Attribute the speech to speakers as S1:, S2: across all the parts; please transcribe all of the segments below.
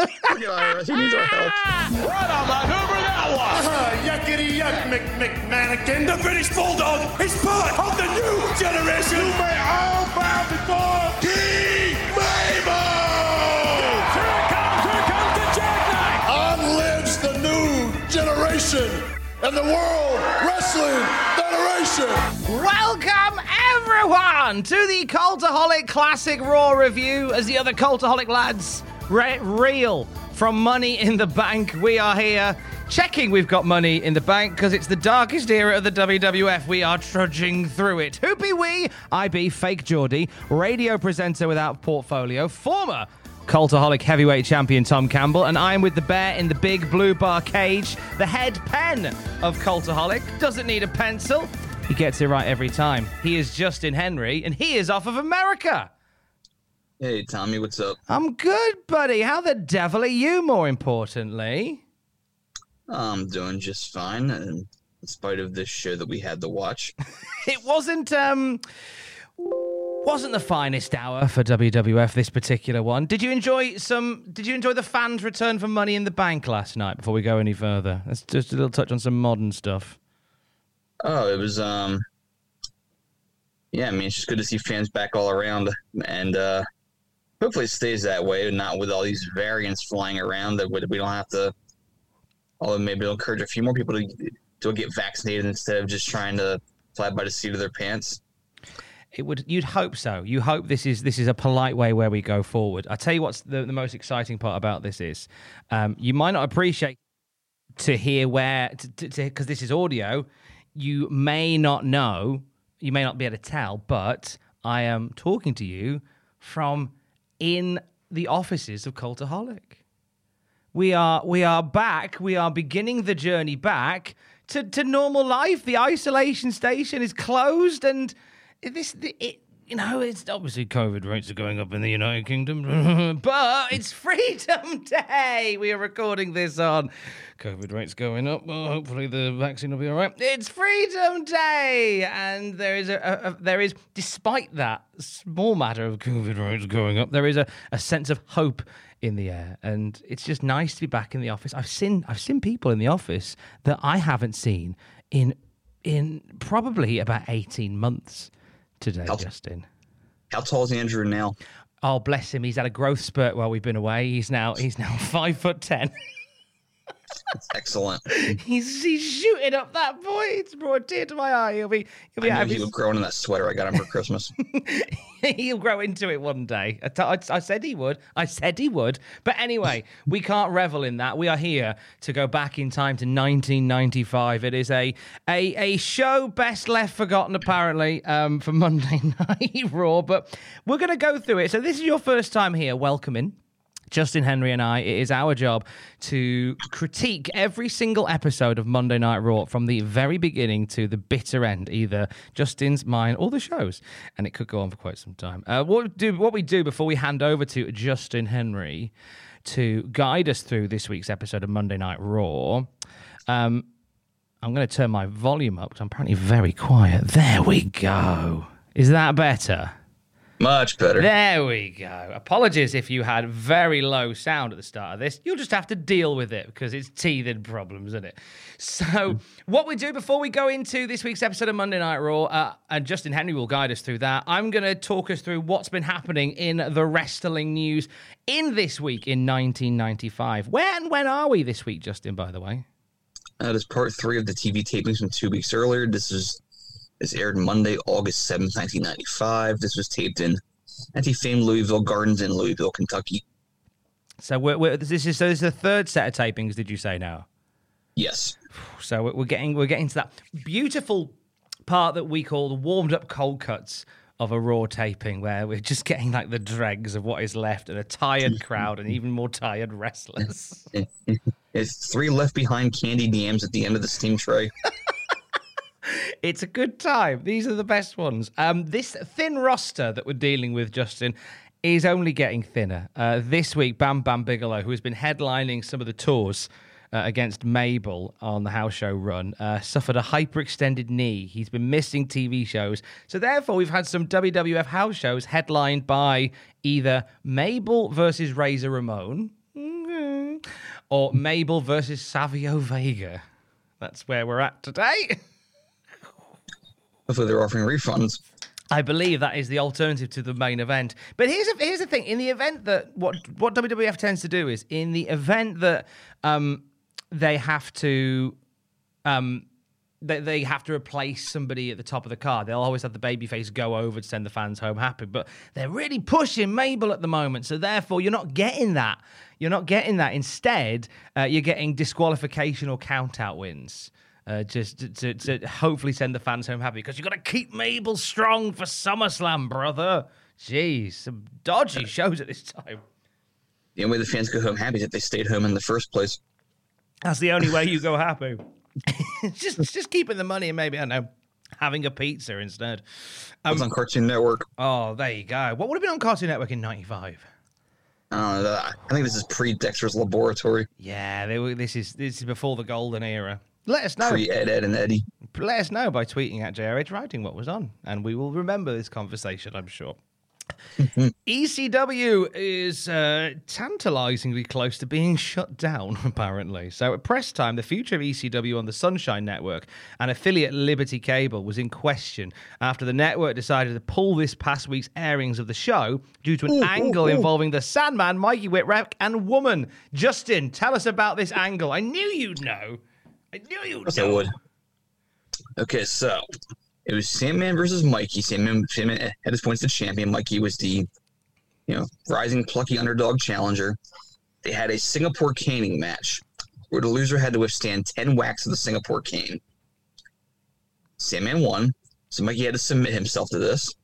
S1: Forget IRS. He needs our help.
S2: Right on the Hoover that one.
S3: Uh, yuckity yuck, Mc McMannequin. The British Bulldog is part of the new generation.
S2: You may all bow before King Mabel.
S3: Here it comes, here comes the jackknife.
S2: On lives the new generation and the World Wrestling Federation.
S4: Welcome, everyone, to the Cultaholic Classic Raw review as the other Cultaholic lads re- reel from Money in the Bank. We are here checking we've got money in the bank because it's the darkest era of the WWF. We are trudging through it. Who be we? I be Fake Geordie, radio presenter without portfolio, former Cultaholic heavyweight champion Tom Campbell, and I'm with the bear in the big blue bar cage, the head pen of Cultaholic. Doesn't need a pencil. He gets it right every time. He is Justin Henry, and he is off of America.
S1: Hey, Tommy, what's up?
S4: I'm good, buddy. How the devil are you, more importantly?
S1: I'm doing just fine, and in spite of this show that we had to watch.
S4: It wasn't um wasn't the finest hour for WWF this particular one. Did you enjoy some did you enjoy the fans return for money in the bank last night before we go any further? Let's just a little touch on some modern stuff.
S1: Oh, it was um, yeah. I mean, it's just good to see fans back all around, and uh, hopefully it stays that way, not with all these variants flying around that we don't have to. Although maybe it'll encourage a few more people to to get vaccinated instead of just trying to fly by the seat of their pants.
S4: It would you'd hope so. You hope this is this is a polite way where we go forward. I tell you what's the, the most exciting part about this is um, you might not appreciate to hear where because this is audio. You may not know, you may not be able to tell, but I am talking to you from in the offices of Cultaholic. We are we are back. We are beginning the journey back to, to normal life. The isolation station is closed, and this it, you know it's obviously COVID rates are going up in the United Kingdom, but it's Freedom Day. We are recording this on COVID rates going up. Well, hopefully the vaccine will be all right. It's Freedom Day, and there is a, a, a there is despite that small matter of COVID rates going up, there is a, a sense of hope in the air and it's just nice to be back in the office i've seen i've seen people in the office that i haven't seen in in probably about 18 months today
S1: How-
S4: justin.
S1: How tall is Andrew now?
S4: oh bless him. He's had a growth spurt while we've been away. He's now he's now five foot ten
S1: That's excellent.
S4: he's he's shooting up that boy it's brought a tear to my eye he'll be he'll be
S1: I knew he
S4: his-
S1: would grow in that sweater I got him for Christmas.
S4: He'll grow into it one day. I, t- I, I said he would. I said he would. But anyway, we can't revel in that. We are here to go back in time to 1995. It is a a, a show best left forgotten, apparently, um, for Monday Night Raw. But we're going to go through it. So this is your first time here. Welcome in. Justin Henry and I, it is our job to critique every single episode of Monday Night Raw from the very beginning to the bitter end, either Justin's, mine, or the show's. And it could go on for quite some time. Uh, what, do, what we do before we hand over to Justin Henry to guide us through this week's episode of Monday Night Raw, um, I'm going to turn my volume up because I'm apparently very quiet. There we go. Is that better?
S1: Much better.
S4: There we go. Apologies if you had very low sound at the start of this. You'll just have to deal with it because it's teething problems, isn't it? So, what we do before we go into this week's episode of Monday Night Raw, uh, and Justin Henry will guide us through that, I'm going to talk us through what's been happening in the wrestling news in this week in 1995. Where and when are we this week, Justin, by the way?
S1: That is part three of the TV tapings from two weeks earlier. This is this aired Monday, August seventh, 1995. This was taped in anti-famed Louisville Gardens in Louisville, Kentucky.
S4: So, we're, we're, this is so this is the third set of tapings, did you say now?
S1: Yes.
S4: So we're getting we're getting to that beautiful part that we call the warmed up cold cuts of a raw taping, where we're just getting like the dregs of what is left and a tired crowd and even more tired wrestlers.
S1: It's three left behind candy yams at the end of the steam tray.
S4: it's a good time. These are the best ones. Um, this thin roster that we're dealing with, Justin, is only getting thinner. Uh, this week, Bam Bam Bigelow, who has been headlining some of the tours uh, against Mabel on the house show run, uh, suffered a hyperextended knee. He's been missing TV shows. So, therefore, we've had some WWF house shows headlined by either Mabel versus Razor Ramon or Mabel versus Savio Vega. That's where we're at today.
S1: Hopefully, they're offering refunds.
S4: I believe that is the alternative to the main event. But here's a, here's the thing: in the event that what what WWF tends to do is in the event that um, they have to um, they, they have to replace somebody at the top of the card. They'll always have the babyface go over to send the fans home happy. But they're really pushing Mabel at the moment, so therefore you're not getting that. You're not getting that. Instead, uh, you're getting disqualification or count out wins. Uh, just to, to, to, hopefully send the fans home happy because you've got to keep Mabel strong for SummerSlam, brother. Jeez, some dodgy shows at this time.
S1: The only way the fans go home happy is if they stayed home in the first place.
S4: That's the only way you go happy. just, just keeping the money and maybe I don't know having a pizza instead.
S1: Um, was on Cartoon Network.
S4: Oh, there you go. What would have been on Cartoon Network in '95?
S1: Uh, I think this is pre Dexter's Laboratory.
S4: Yeah, were, this is this is before the golden era. Let us know.
S1: Ed, Ed, and Eddie.
S4: Let us know by tweeting at JRH writing what was on, and we will remember this conversation. I'm sure. ECW is uh, tantalizingly close to being shut down, apparently. So, at press time, the future of ECW on the Sunshine Network and affiliate Liberty Cable was in question after the network decided to pull this past week's airings of the show due to an ooh, angle ooh, ooh. involving the Sandman, Mikey Whipwreck, and Woman. Justin, tell us about this angle. I knew you'd know. I knew know. I would.
S1: Okay, so it was Sandman versus Mikey. Sandman, Sandman had his points to champion. Mikey was the, you know, rising plucky underdog challenger. They had a Singapore caning match where the loser had to withstand 10 whacks of the Singapore cane. Sandman won, so Mikey had to submit himself to this.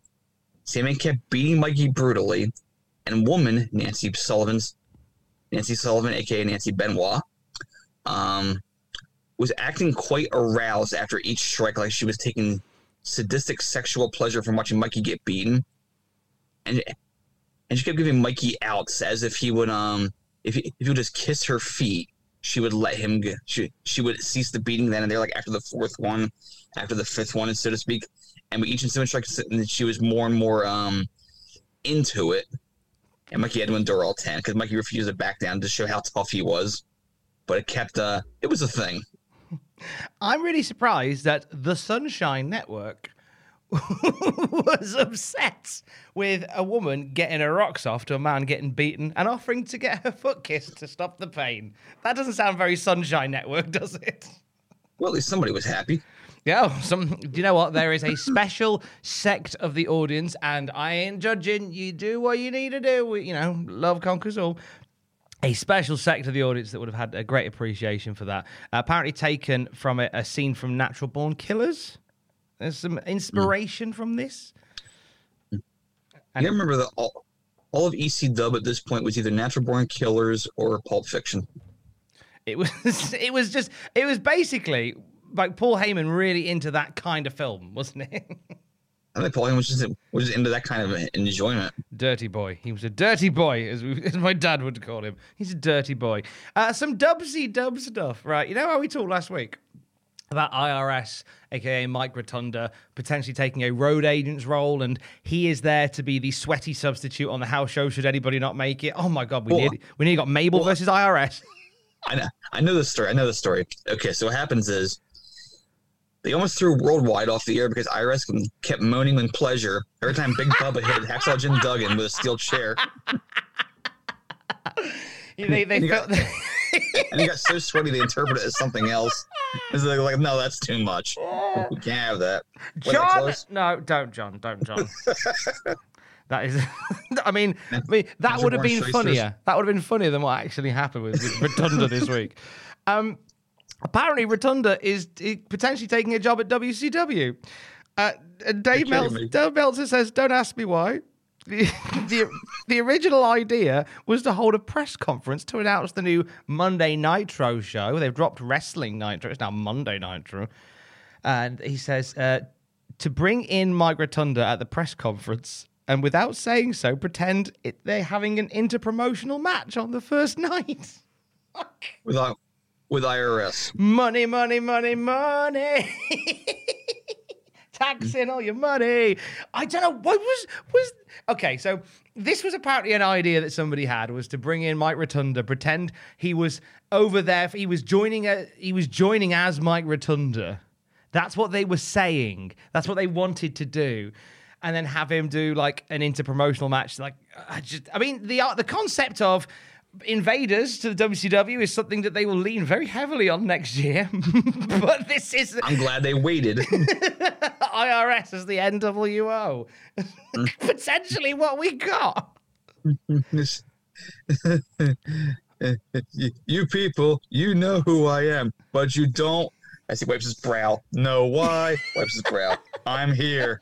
S1: Sandman kept beating Mikey brutally, and woman, Nancy Sullivan's Nancy Sullivan, aka Nancy Benoit, um, was acting quite aroused after each strike, like she was taking sadistic sexual pleasure from watching Mikey get beaten, and and she kept giving Mikey outs as if he would um if he, if he would just kiss her feet, she would let him she she would cease the beating then and there like after the fourth one, after the fifth one, so to speak, and with each strikes, and she was more and more um into it, and Mikey had to endure all ten because Mikey refused to back down to show how tough he was, but it kept uh it was a thing.
S4: I'm really surprised that the Sunshine Network was upset with a woman getting her rocks off to a man getting beaten and offering to get her foot kissed to stop the pain. That doesn't sound very Sunshine Network, does it?
S1: Well, at least somebody was happy.
S4: Yeah, some. Do you know what? There is a special sect of the audience, and I ain't judging. You do what you need to do. You know, love conquers all a special sector of the audience that would have had a great appreciation for that. Uh, apparently, taken from a, a, scene from Natural Born Killers. There's some inspiration mm. from this.
S1: And you remember that all, all of EC Dub at this point was either Natural Born Killers or Pulp Fiction.
S4: It was. It was just. It was basically like Paul Heyman really into that kind of film, wasn't it?
S1: I think Pauline was just was just into that kind of enjoyment.
S4: Dirty boy. He was a dirty boy, as, we, as my dad would call him. He's a dirty boy. Uh, some dubsy dub stuff, right? You know how we talked last week about IRS, aka Mike Rotunda, potentially taking a road agent's role, and he is there to be the sweaty substitute on the house show. Should anybody not make it? Oh my God, we
S1: Well-
S4: need we need got Mabel versus IRS.
S1: I know, I know the story. I know the story. Okay, so what happens is they almost threw Worldwide off the air because IRS kept moaning in pleasure every time Big Bubba hit Hacksaw Jim Duggan with a steel chair,
S4: they they
S1: You
S4: felt,
S1: got- and he got so sweaty they interpreted it as something else. It's like, like, no, that's too much. We can't have that.
S4: John.
S1: close?
S4: No, don't, John. Don't, John. that is. I mean, I mean that
S1: Those
S4: would have been
S1: shysters.
S4: funnier. That would have been funnier than what actually happened with, with Rotunda this week. Um, apparently, Rotunda is potentially taking a job at WCW. Uh, and Dave,
S1: You're
S4: Mel- Dave Meltzer says, "Don't ask me why." The, the, the original idea was to hold a press conference to announce the new Monday Nitro show. They've dropped Wrestling Nitro. It's now Monday Nitro. And he says uh, to bring in Mike Rotunda at the press conference and without saying so, pretend it, they're having an interpromotional match on the first night.
S1: With, I- with IRS.
S4: money, money, money, money. Taxing mm. all your money. I don't know what was was okay. So this was apparently an idea that somebody had was to bring in Mike Rotunda, pretend he was over there. He was joining a he was joining as Mike Rotunda. That's what they were saying. That's what they wanted to do. And then have him do like an interpromotional match. Like, I just, I mean, the uh, the concept of invaders to the WCW is something that they will lean very heavily on next year. but this is
S1: I'm glad they waited.
S4: IRS is the NWO. Mm. Potentially what we got.
S1: You, people, you know who I am, but you don't. As he wipes his brow. No, why? Wipes his brow. I'm here.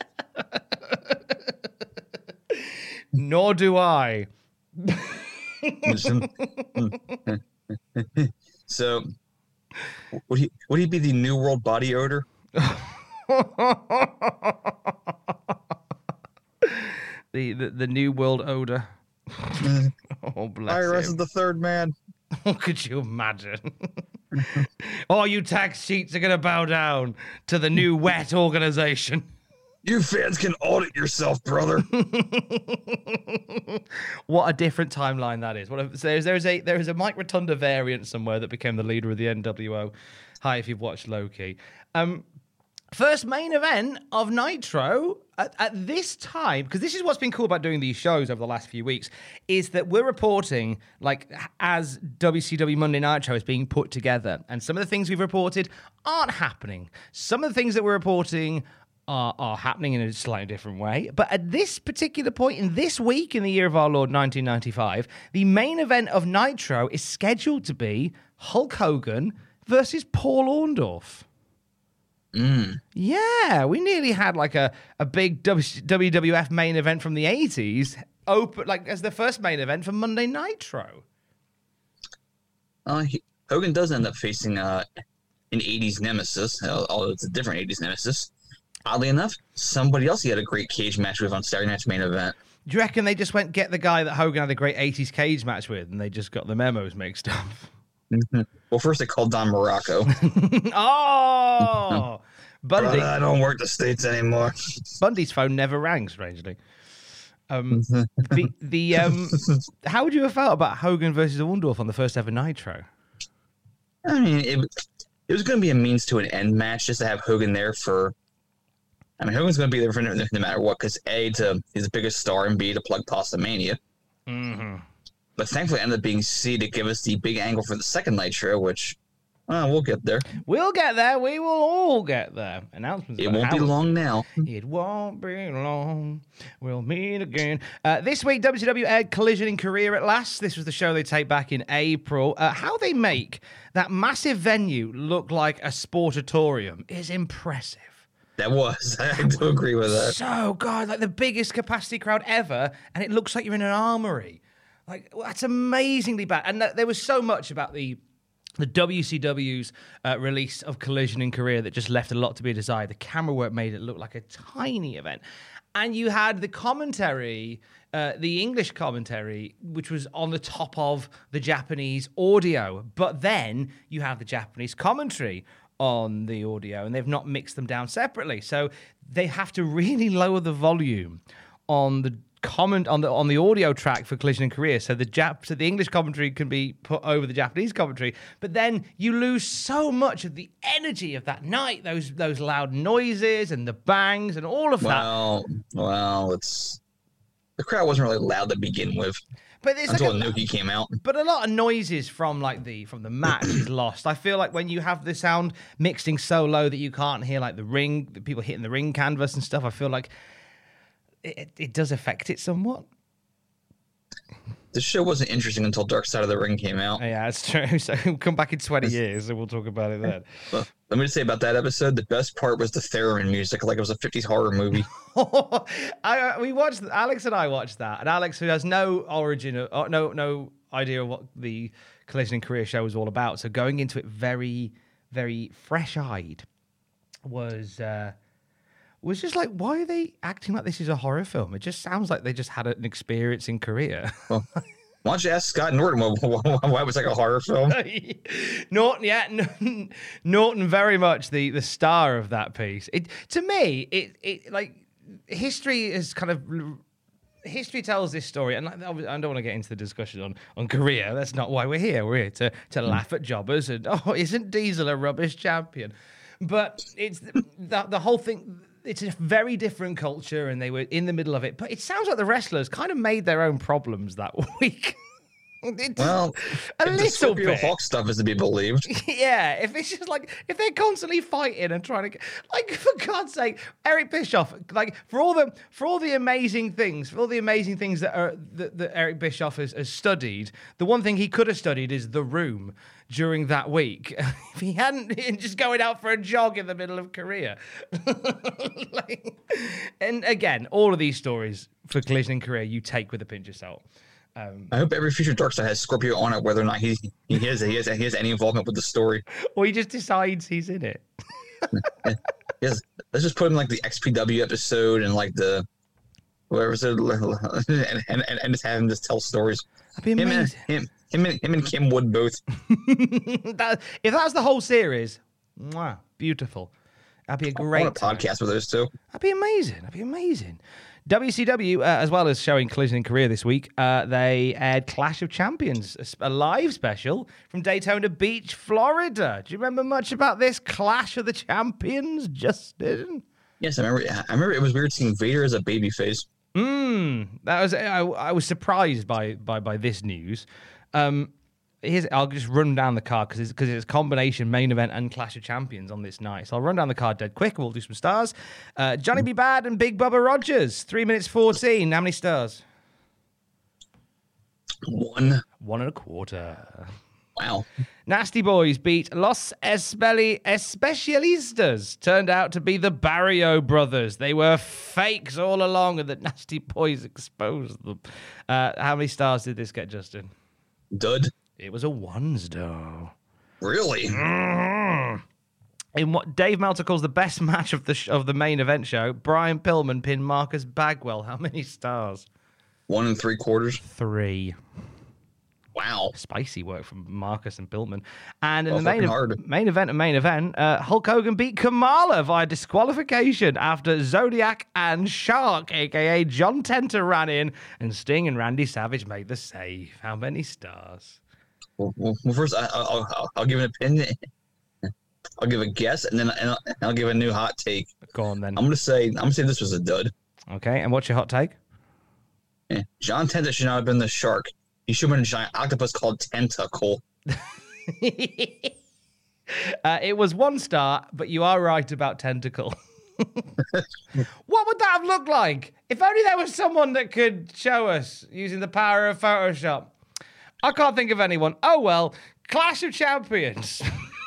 S4: Nor do I.
S1: so, would he would he be the new world body odor?
S4: the, the the new world odor. Mm. oh bless
S1: IRS is the third man.
S4: Could you imagine? All you tax sheets are gonna bow down to the new wet organization.
S1: You fans can audit yourself, brother.
S4: What a different timeline that is. What a, so there's there's a there is a Mike Rotunda variant somewhere that became the leader of the NWO. Hi, if you've watched Loki. Um, first main event of Nitro at, at this time, because this is what's been cool about doing these shows over the last few weeks, is that we're reporting like as WCW Monday Nitro is being put together, and some of the things we've reported aren't happening. Some of the things that we're reporting are, are happening in a slightly different way. But at this particular point in this week in the year of our Lord 1995, the main event of Nitro is scheduled to be Hulk Hogan versus Paul Orndorff. Yeah, we nearly had like a, a big WWF main event from the 80s open like as the first main event for Monday Nitro.
S1: Uh, he, Hogan does end up facing uh, an 80s nemesis, although it's a different 80s nemesis. Oddly enough, somebody else he had a great cage match with on Saturday Night's main event.
S4: Do you reckon they just went get the guy that Hogan had a great 80s cage match with and they just got the memos mixed up?
S1: Well, first they called Don Muraco.
S4: oh! Bundy.
S1: I don't work the States anymore.
S4: Bundy's phone never rang, strangely. Um, the the um, how would you have felt about Hogan versus Orndorff on the first ever Nitro?
S1: I mean, it, it was going to be a means to an end match just to have Hogan there for. I mean, Hogan's going to be there for no, no matter what because A, to the biggest star, and B, to plug Pastamania.
S4: Mm-hmm.
S1: But thankfully, it ended up being C to give us the big angle for the second night Nitro, which uh, we'll get there.
S4: We'll get there. We will all get there. Announcements.
S1: It won't be long now.
S4: It won't be long. We'll meet again. Uh, this week, WCW aired Collision in Korea at last. This was the show they take back in April. Uh, how they make that massive venue look like a sportatorium is impressive.
S1: That was. I do agree with that.
S4: So god, like the biggest capacity crowd ever, and it looks like you're in an armory. Like that's amazingly bad. And th- there was so much about the the WCW's uh, release of Collision in Korea that just left a lot to be desired. The camera work made it look like a tiny event. And you had the commentary, uh, the English commentary, which was on the top of the Japanese audio. But then you have the Japanese commentary on the audio, and they've not mixed them down separately. So they have to really lower the volume on the comment on the on the audio track for Collision in Korea. so the Jap so the English commentary can be put over the Japanese commentary. But then you lose so much of the energy of that night, those those loud noises and the bangs and all of that.
S1: Well, well, it's the crowd wasn't really loud to begin with
S4: But it's
S1: until
S4: like
S1: Inoki came out.
S4: but a lot of noises from like the from the match is lost. I feel like when you have the sound mixing so low that you can't hear like the ring, the people hitting the ring canvas and stuff. I feel like it, it, it does affect it somewhat.
S1: The show wasn't interesting until Dark Side of the Ring came out.
S4: Yeah, that's true. So we'll come back in 20 years and we'll talk about it then.
S1: But let me just say about that episode, the best part was the theremin music, like it was a 50s horror movie.
S4: I, we watched Alex and I watched that, and Alex, who has no origin, of, uh, no no idea what the Collision in Korea show was all about, so going into it very, very fresh eyed, was uh, was just like, why are they acting like this is a horror film? It just sounds like they just had an experience in Korea.
S1: Well, why don't you ask Scott Norton why, why it was like a horror film?
S4: Norton, yeah, Norton, very much the the star of that piece. It to me, it it like history is kind of history tells this story, and I don't want to get into the discussion on on Korea. That's not why we're here. We're here to to hmm. laugh at jobbers and oh, isn't Diesel a rubbish champion? But it's the the whole thing. It's a very different culture, and they were in the middle of it. But it sounds like the wrestlers kind of made their own problems that week. It's
S1: Well,
S4: a little bit.
S1: Hawk stuff is to be believed.
S4: Yeah, if it's just like if they're constantly fighting and trying to get like for God's sake, Eric Bischoff, like for all the for all the amazing things, for all the amazing things that are that, that Eric Bischoff has, has studied, the one thing he could have studied is the room during that week. if he hadn't been just going out for a jog in the middle of Korea. Like- and again, all of these stories for Collision in Korea you take with a pinch of salt.
S1: Um, I hope every future Dark Side has Scorpio on it, whether or not he he has he has, he has any involvement with the story.
S4: Or he just decides he's in it.
S1: Yes, let's just put him like the XPW episode and like the whatever episode, and, and, and, just have him just tell stories.
S4: That'd be
S1: Him and him, him and him and Kim Wood both.
S4: that, if that's the whole series, mwah, beautiful. That'd be a great
S1: a podcast with those two.
S4: That'd be amazing. That'd be amazing. WCW, uh, as well as showing Collision in Korea this week, uh, they aired Clash of Champions, a live special from Daytona Beach, Florida. Do you remember much about this Clash of the Champions, Justin?
S1: Yes, I remember. I remember it was weird seeing Vader as a babyface.
S4: Mm, that was I, I was surprised by by by this news. Um, here's I'll just run down the card because it's because it's combination main event and Clash of Champions on this night. So I'll run down the card dead quick. We'll do some stars. Uh, Johnny B. Bad and Big Bubba Rogers, three minutes fourteen. How many stars?
S1: One.
S4: One and a quarter.
S1: Wow.
S4: Nasty Boys beat Los Espeli- Especialistas. Turned out to be the Barrio brothers. They were fakes all along, and the Nasty Boys exposed them. Uh, how many stars did this get, Justin?
S1: Dud.
S4: It was a one star.
S1: Really?
S4: In what Dave Meltzer calls the best match of the sh- of the main event show, Brian Pillman pinned Marcus Bagwell. How many stars?
S1: One and three quarters.
S4: Three.
S1: Wow.
S4: Spicy work from Marcus and Pillman. And in the main, main event and main event, uh, Hulk Hogan beat Kamala via disqualification after Zodiac and Shark, aka John Tenta, ran in, and Sting and Randy Savage made the save. How many stars?
S1: Well, well, well, first I, I'll, I'll, I'll give an opinion. I'll give a guess, and then and I'll, and I'll give a new hot take.
S4: Go on then.
S1: I'm gonna say I'm gonna say this was a dud.
S4: Okay, and what's your hot take?
S1: Yeah. John Tenta should not have been the shark. He should have been a giant octopus called Tentacle.
S4: uh, it was one star, but you are right about Tentacle. what would that have looked like? If only there was someone that could show us using the power of Photoshop. I can't think of anyone. Oh well, Clash of Champions.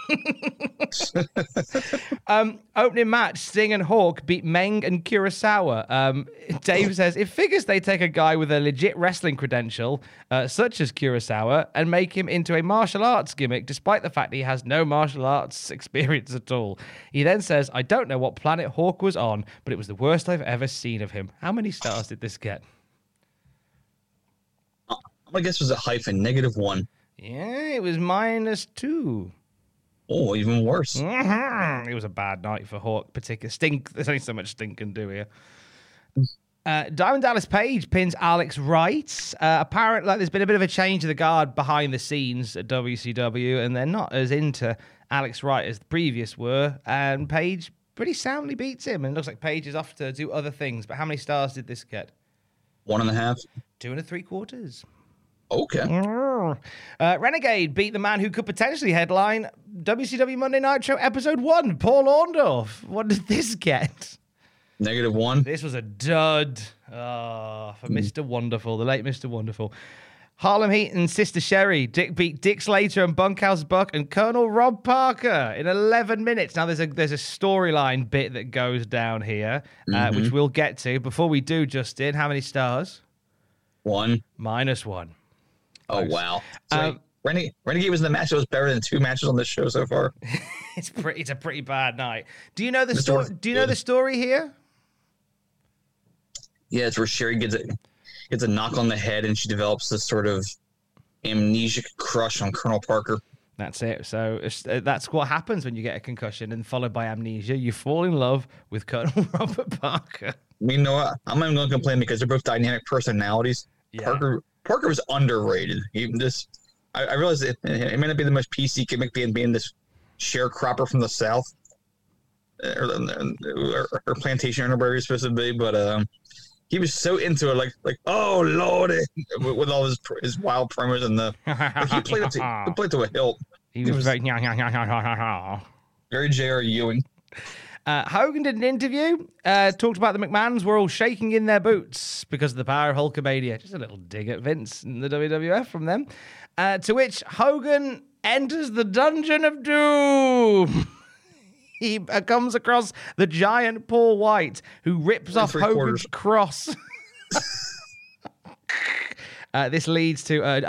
S4: um, opening match: Sting and Hawk beat Meng and Kurosawa. Um, Dave says it figures they take a guy with a legit wrestling credential, uh, such as Kurosawa, and make him into a martial arts gimmick, despite the fact he has no martial arts experience at all. He then says, "I don't know what planet Hawk was on, but it was the worst I've ever seen of him." How many stars did this get?
S1: My guess was a hyphen, negative one.
S4: Yeah, it was minus two.
S1: Oh, even worse.
S4: Mhm. It was a bad night for Hawk. Particular stink. There's only so much Sting can do here. Uh, Diamond Dallas Page pins Alex Wright. Uh, apparently, like, there's been a bit of a change of the guard behind the scenes at WCW, and they're not as into Alex Wright as the previous were. And Page pretty soundly beats him, and it looks like Page is off to do other things. But how many stars did this get?
S1: One and a half.
S4: Two and a three quarters.
S1: Okay.
S4: Uh, Renegade beat the man who could potentially headline WCW Monday Night Show Episode 1, Paul Orndorff. What did this get?
S1: Negative one.
S4: This was a dud. Oh, for Mr. Wonderful, the late Mr. Wonderful. Harlem Heat and Sister Sherri. Dick beat Dick Slater and Bunkhouse Buck and Colonel Rob Parker in 11 minutes. Now there's a there's a storyline bit that goes down here, uh, which we'll get to. Before we do, Justin, how many stars?
S1: One.
S4: Minus one.
S1: Oh wow. So
S4: Um,
S1: Renegade, Renegade was in the match that was better than two matches on this show so far.
S4: It's pretty. It's a pretty bad night. Do you know the
S1: Mr.
S4: story? Do you know the story here?
S1: Yeah, it's where Sherri gets a gets a knock on the head and she develops this sort of amnesic crush on Colonel Parker.
S4: That's it. So it's- uh, that's what happens when you get a concussion and followed by amnesia. You fall in love with Colonel Robert Parker.
S1: You know what? I'm not even going to complain because they're both dynamic personalities.
S4: Yeah.
S1: Parker Parker was underrated. Even this, I, I realize it, it may not be the most PC gimmick being being this sharecropper from the south, uh, or, or, or plantation owner, whatever he's supposed to be, but um, he was so into it, like like oh lordy, with, with all his his wild promos and the like, he played it to he played to a hilt.
S4: He was
S1: was-
S4: very.
S1: Very J.R. Ewing.
S4: Uh, Hogan did an interview, uh, talked about the McMahons were all shaking in their boots because of the power of Hulkamania. Just a little dig at Vince and the WWF from them. Uh, to which Hogan enters the Dungeon of Doom. he uh, comes across the giant Paul White, who rips off Hogan's
S1: quarters.
S4: cross. Uh, this leads to an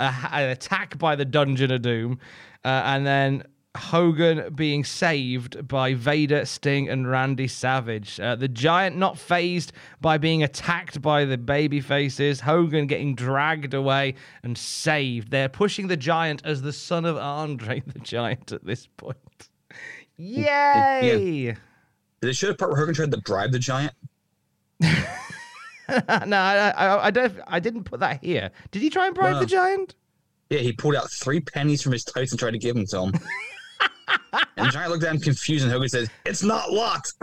S4: attack by the Dungeon of Doom, uh, and then Hogan being saved by Vader, Sting, and Randy Savage. Uh, the Giant not phased by being attacked by the baby faces. Hogan getting dragged away and saved. They're pushing the Giant as the son of Andre the Giant at this point. Yay!
S1: Did it show the part where Hogan tried to bribe the giant?
S4: no, I, I, I don't. I didn't put that here. Did he try and bribe
S1: Wow.
S4: the Giant?
S1: Yeah, he pulled out three pennies from his tights and tried to give them to him. and giant looked at him confused, and Hogan said, "It's not locked."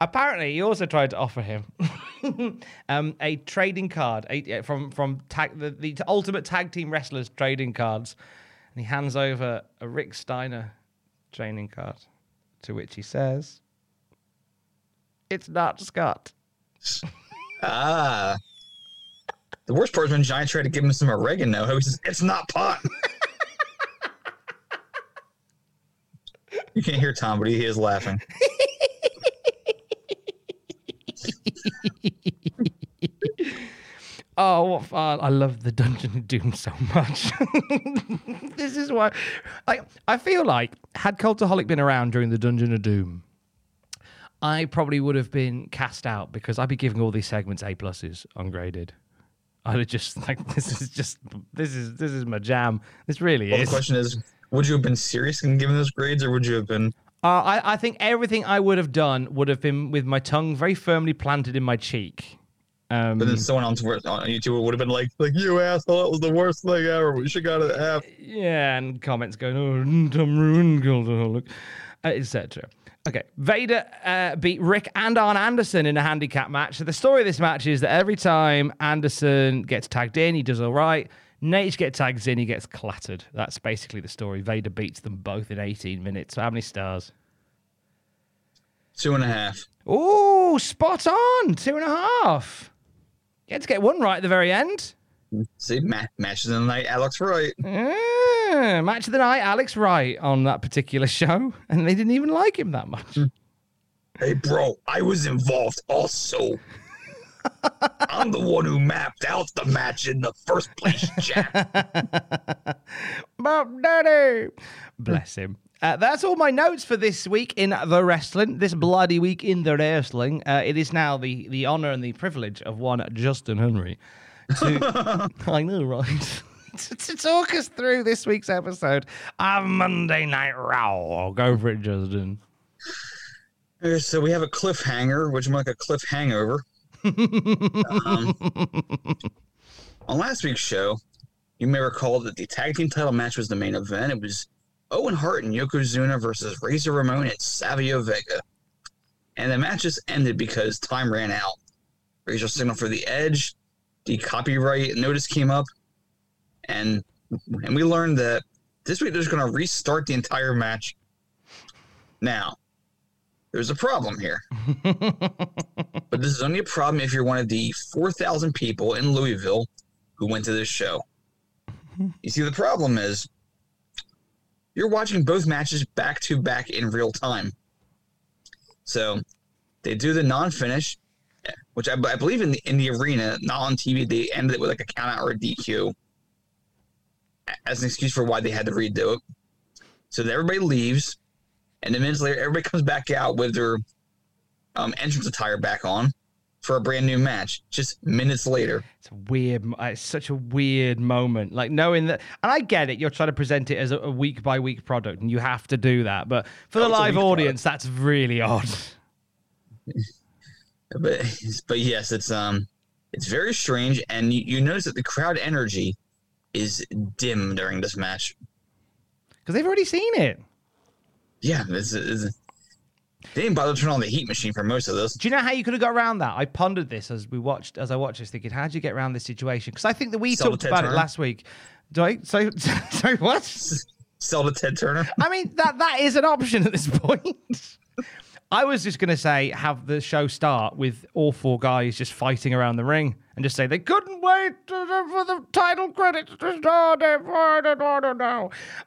S4: Apparently, he also tried to offer him um, a trading card a, from from tag, the, the Ultimate Tag Team Wrestlers trading cards, and he hands over a Rick Steiner training card, to which he says, "It's not Scott."
S1: Ah. The worst part is when Giant tried to give him some oregano. He says, "It's not pot." you can't hear Tom, but he is laughing.
S4: Oh, fun. Uh, I love the Dungeon of Doom so much. this is why like I feel like had Cultaholic been around during the Dungeon of Doom, I probably would have been cast out because I'd be giving all these segments A pluses ungraded. I'd have just like this is just this is this is my jam. This really
S1: Well, the question is, would you have been serious in giving those grades, or would you have been?
S4: Uh, I, I think everything I would have done would have been with my tongue very firmly planted in my cheek. Um,
S1: But then someone on, Twitter- on YouTube would have been like, "Like you asshole, that was the worst thing ever. We should have got it half."
S4: Yeah, and comments going, "Oh, Tom ruined Cultaholic," uh, etc. Okay, Vader uh, beat Rick and Arn Anderson in a handicap match. So the story of this match is that every time Anderson gets tagged in, he does all right. Naitch gets tagged in, he gets clattered. That's basically the story. Vader beats them both in 18 minutes. So how many stars?
S1: Two and a half.
S4: Ooh, spot on. Two and a half. You had to get one right at the very end.
S1: See, ma- matches in the night. Alex Wright.
S4: Ah, match of the night, Alex Wright on that particular show, and they didn't even like him that much.
S1: Hey, bro, I was involved also. I'm the one who mapped out the match in the first place, Jack.
S4: Bob Daddy. Bless him. Uh, that's all my notes for this week in the wrestling. This bloody week in the wrestling. Uh, it is now the the honor and the privilege of one Justin Henry to, I know, right? to, talk us through this week's episode of Monday Night Raw. Go for it, Justin.
S1: Uh, So we have a cliffhanger, which more like a cliff hangover. um, on last week's show, you may recall that the tag team title match was the main event. It was Owen Hart and Yokozuna versus Razor Ramon and Savio Vega. And the match just ended because time ran out. Razor signaled for the edge. The copyright notice came up. And and we learned that this week they're just going to restart the entire match. Now, there's a problem here. but this is only a problem if you're one of the 4,000 people in Louisville who went to this show. You see, the problem is you're watching both matches back to back in real time. So they do the non finish, which I, I believe in the, in the arena, not on TV, they ended it with like a count out or a DQ as an excuse for why they had to redo it. So then everybody leaves, and then minutes later, everybody comes back out with their um, entrance attire back on for a brand new match. Just minutes later,
S4: It's a weird. It's such a weird moment. Like knowing that, and I get it. You're trying to present it as a, week by week product, and you have to do that. But for the
S1: Oh,
S4: live audience, that's really odd.
S1: but but yes, it's um it's very strange, and you, you notice that the crowd energy is dim during this match.
S4: Because they've already seen it.
S1: Yeah, this is. They didn't bother to turn on the heat machine for most of this.
S4: Do you know how you could have got around that? I pondered this as we watched, as I watched this, thinking, how do you get around this situation? Because I think that we
S1: Sell
S4: talked about it last week. Do I? So, sorry, what?
S1: Sell to Ted Turner.
S4: I mean, that that is an option at this point. I was just going to say, have the show start with all four guys just fighting around the ring and just say they couldn't wait for the title credits to start.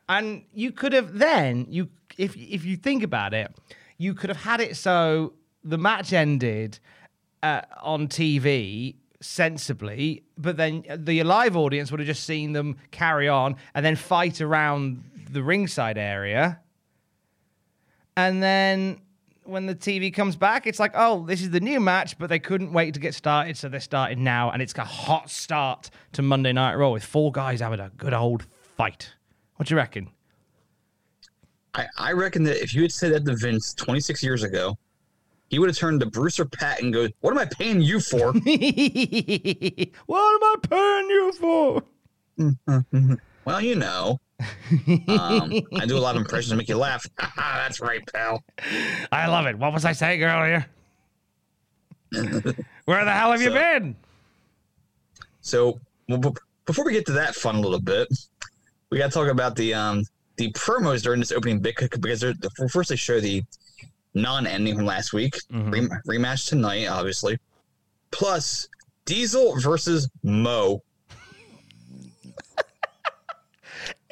S4: And you could have then, you if if you think about it, you could have had it so the match ended uh, on TV sensibly, but then the live audience would have just seen them carry on and then fight around the ringside area. And then when the TV comes back, it's like, oh, this is the new match, but they couldn't wait to get started, so they're starting now, and it's a hot start to Monday Night Raw with four guys having a good old fight. What do you reckon?
S1: I, I reckon that if you had said that to Vince 26 years ago, he would have turned to Bruce or Pat and go, "What am I paying you for?"
S4: what am I paying you for?
S1: well, you know, um, I do a lot of impressions to make you laugh. That's right, pal.
S4: I love it. What was I saying earlier? Where the hell have you been?
S1: So well, b- before we get to that fun little bit, we got to talk about the um the promos during this opening bit because they're, first they show the non-ending from last week, rem- rematch tonight, obviously, plus Diesel versus Mo.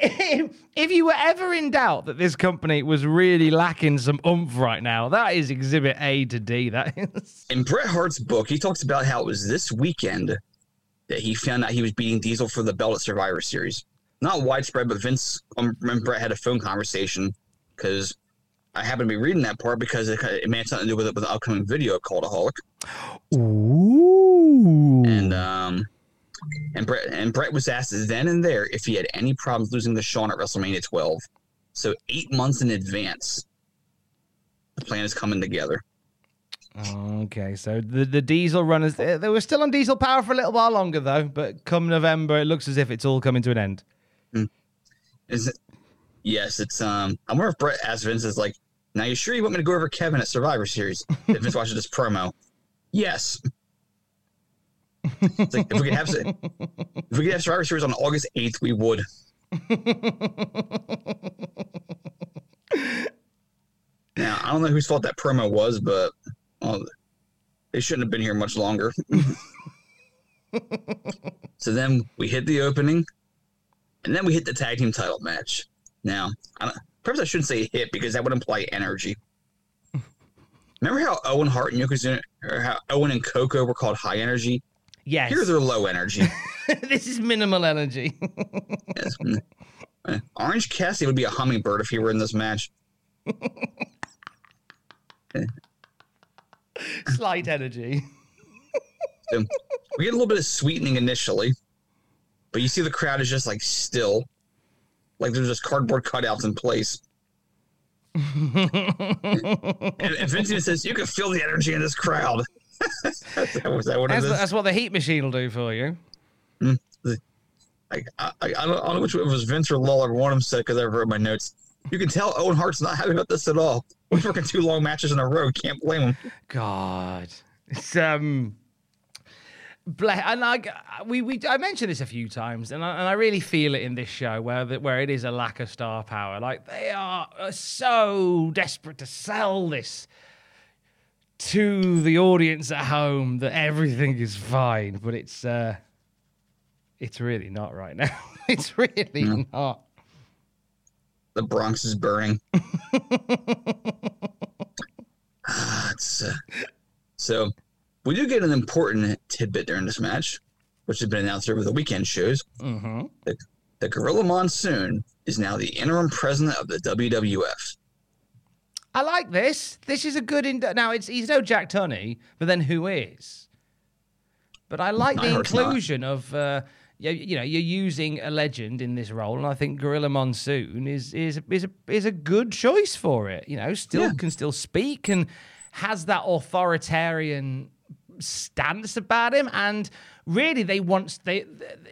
S4: if you were ever in doubt that this company was really lacking some oomph right now, that is exhibit A to D. That is.
S1: In Bret Hart's book, he talks about how it was this weekend that he found out he was beating Diesel for the belt at Survivor Series. Not widespread, but Vince um, and Bret had a phone conversation because I happened to be reading that part because it, it may have something to do with, it, with the upcoming video called Cultaholic.
S4: Ooh.
S1: And um, and Bret and Bret was asked then and there if he had any problems losing to Shawn at WrestleMania 12. So eight months in advance, the plan is coming together.
S4: Okay, so the the diesel runners they, they were still on diesel power for a little while longer though, but come November it looks as if it's all coming to an end.
S1: Is it? Yes, it's um. I wonder if Bret asked Vince is like, "Now you sure you want me to go over Kevin at Survivor Series?" if Vince watches this promo, yes. It's like, if we could have if we could have Survivor Series on August eighth, we would. now I don't know whose fault that promo was, but well, they shouldn't have been here much longer. so then we hit the opening, and then we hit the tag team title match. Now, I don't, perhaps I shouldn't say hit because that would imply energy. Remember how Owen Hart and Yokozuna, or how Owen and Yoko were called high energy?
S4: Yes.
S1: Here they're low energy.
S4: this is minimal energy.
S1: Yes. Uh, Orange Cassidy would be a hummingbird if he were in this match.
S4: Slight energy.
S1: So, we get a little bit of sweetening initially, but you see the crowd is just like still, like there's just cardboard cutouts in place. and, and Vincent says, "You can feel the energy in this crowd." Was that what
S4: That's,
S1: it is?
S4: that's what the heat machine will do for you.
S1: I, I, I, don't, I don't know which one it was Vince or Lawler. One of them said because I wrote my notes. You can tell Owen Hart's not happy about this at all. We're working two long matches in a row. Can't blame him.
S4: God, it's um, and I we we I mentioned this a few times, and I, and I really feel it in this show where the, where it is a lack of star power. Like they are uh, so desperate to sell this to the audience at home that everything is fine, but it's uh, it's really not right now. it's really not.
S1: The Bronx is burning. Ah, it's, uh, so we do get an important tidbit during this match, which has been announced over the weekend shows.
S4: Mm-hmm.
S1: The, the Gorilla Monsoon is now the interim president of the WWF.
S4: I like this. This is a good. Ind- now it's he's no Jack Tunney, but then who is? But I like the inclusion of. Uh, you, you know, you're using a legend in this role, and I think Gorilla Monsoon is is is a is a good choice for it. You know, still
S1: Yeah.
S4: can still speak and has that authoritarian stance about him and really they want they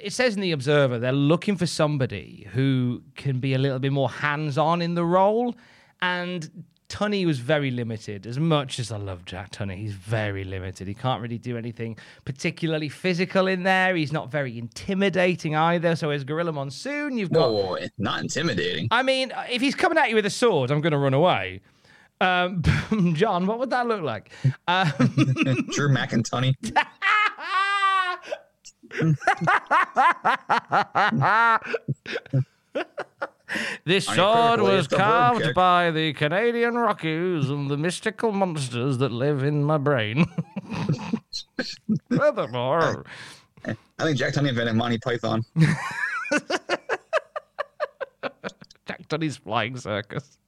S4: it says in the observer they're looking for somebody who can be a little bit more hands-on in the role and Tunney was very limited. As much as I love Jack Tunney, he's very limited. He can't really do anything particularly physical in there. He's not very intimidating either. So as Gorilla Monsoon, you've got
S1: not intimidating.
S4: I mean, if he's coming at you with a sword, I'm going to run away. Um, John, what would that look like? Um,
S1: Drew McIntyre.
S4: this sword was
S1: it's the bird
S4: carved by the Canadian Rockies and the mystical monsters that live in my brain. Furthermore,
S1: I think Jack Tunney invented Monty Python.
S4: Jack Tunney's flying circus.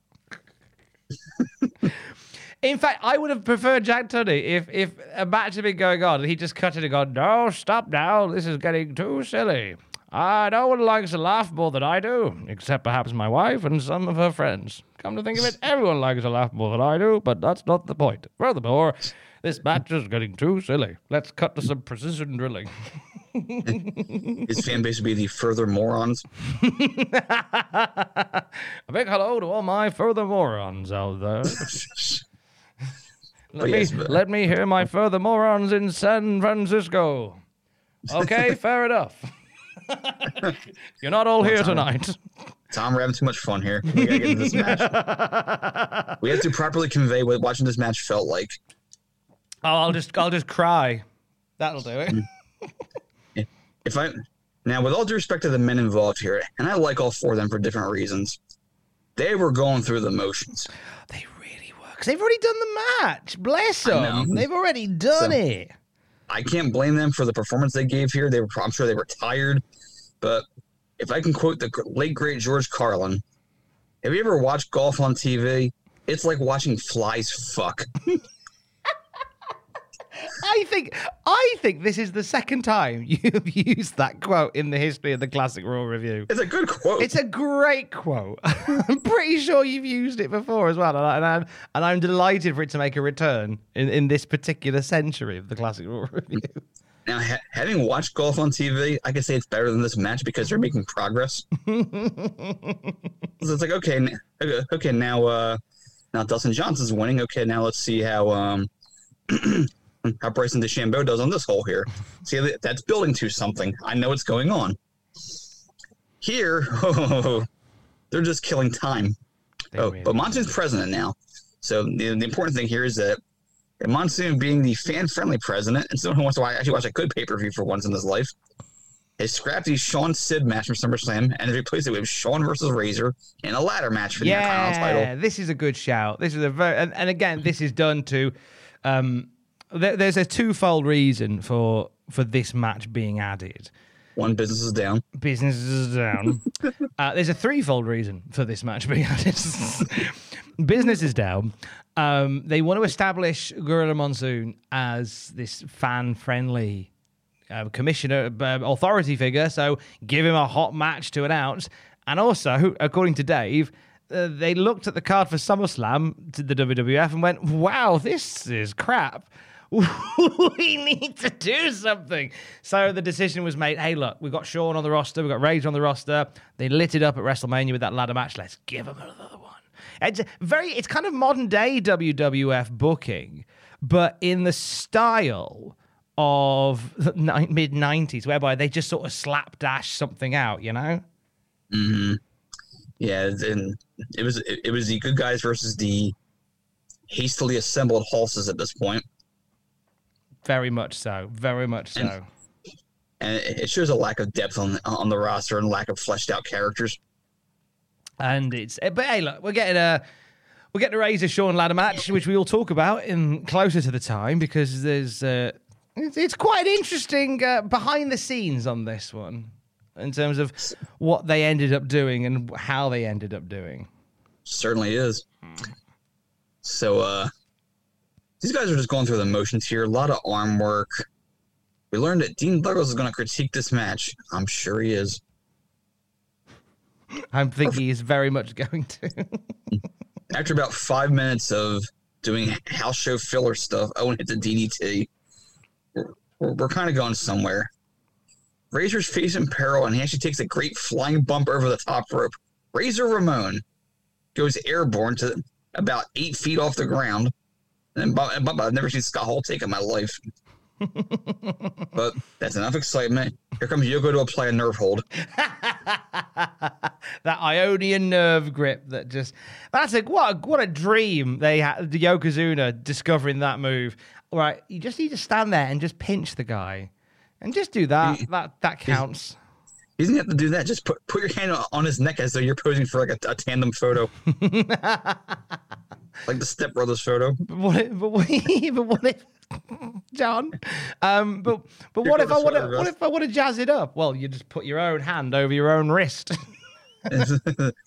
S4: In fact, I would have preferred Jack Tunney if if a match had been going on and he just cut it and gone, no, stop now, this is getting too silly. Ah, no one likes to laugh more than I do, except perhaps my wife and some of her friends. Come to think of it, everyone likes to laugh more than I do, but that's not the point. Furthermore, this match is getting too silly. Let's cut to some precision drilling.
S1: His fan base would be the further morons.
S4: A big hello to all my further morons out there. Let,
S1: But yes,
S4: me,
S1: but-
S4: let me hear my further morons in San Francisco. Okay, fair enough. You're not all here tonight.
S1: Tom, we're having too much fun here. We gotta get into this match. We have to properly convey what watching this match felt like.
S4: Oh, I'll just I'll just cry. That'll do it. Mm.
S1: If I now, with all due respect to the men involved here, and I like all four of them for different reasons, they were going through the motions.
S4: They really were. Because they've already done the match. Bless them. They've already done
S1: So-
S4: it.
S1: I can't blame them for the performance they gave here. They were, I'm sure they were tired, but if I can quote the late great George Carlin, have you ever watched golf on TV? It's like watching flies fuck.
S4: I think I think this is the second time you've used that quote in the history of the Classic Raw Review.
S1: It's a good quote.
S4: It's a great quote. I'm pretty sure you've used it before as well, and, I'm and I'm delighted for it to make a return in, in this particular century of the Classic Raw Review.
S1: Now, ha- having watched golf on TV, I can say it's better than this match because they're making progress. so it's like, okay, okay, okay, now, uh, now Dustin Johnson's winning. Okay, now let's see how um, how Bryson DeChambeau does on this hole here. See, that's building to something. I know what's going on. Here, they're just killing time.
S4: They
S1: Oh,
S4: really
S1: but Monsoon's president now. So the, the important thing here is that Monsoon being the fan-friendly president and someone who wants to actually watch a good pay-per-view for once in his life, has scrapped the Shawn Sid match from SummerSlam and has replaced it with Shawn versus Razor in a ladder match for the Intercontinental
S4: yeah,
S1: title.
S4: this is a good shout. This is a very and, and again, this is done to. Um, there, there's a twofold reason for for this match being added.
S1: One business is down.
S4: business is down. uh, there's a threefold reason for this match being added. business is down. Um, they want to establish Gorilla Monsoon as this fan friendly uh, commissioner uh, authority figure, so give him a hot match to announce. And also, according to Dave, uh, they looked at the card for SummerSlam to the WWF and went, "Wow, this is crap." we need to do something. So the decision was made. Hey, look, we've got Shawn on the roster, we've got Rage on the roster. They lit it up at WrestleMania with that ladder match. Let's give them another one. It's very, it's kind of modern day WWF booking, but in the style of the mid '90s, whereby they just sort of slapdash something out. You know?
S1: Mm-hmm. Yeah, and it was it, it was the good guys versus the hastily assembled horses at this point.
S4: Very much so. Very much so.
S1: And, and it shows a lack of depth on on the roster and lack of fleshed out characters.
S4: And it's but hey, look, we're getting a we're getting a Razor Shawn ladder match, which we will talk about in closer to the time because there's uh, it's, it's quite interesting uh, behind the scenes on this one in terms of what they ended up doing and how they ended up doing.
S1: Certainly is. So uh these guys are just going through the motions here. A lot of arm work. We learned that Dean Douglas is going to critique this match. I'm sure he is.
S4: I think he is very much going to.
S1: After about five minutes of doing house show filler stuff, Owen hits a DDT. We're, we're, we're kind of going somewhere. Razor's face in peril, and he actually takes a great flying bump over the top rope. Razor Ramon goes airborne to about eight feet off the ground. And I've never seen Scott Hall take in my life. But that's enough excitement. Here comes Yoko to apply a nerve hold.
S4: that Ionian nerve grip that just that's a what a, what a dream they had the Yokozuna discovering that move. All right, you just need to stand there and just pinch the guy. And just do that. He, that that counts.
S1: He doesn't have to do that. Just put put your hand on his neck as though you're posing for like a, a tandem photo. like the Step Brothers photo.
S4: But what if, but what, but what if John? Um, but but what if I want to what if I want to jazz it up? Well, you just put your own hand over your own wrist.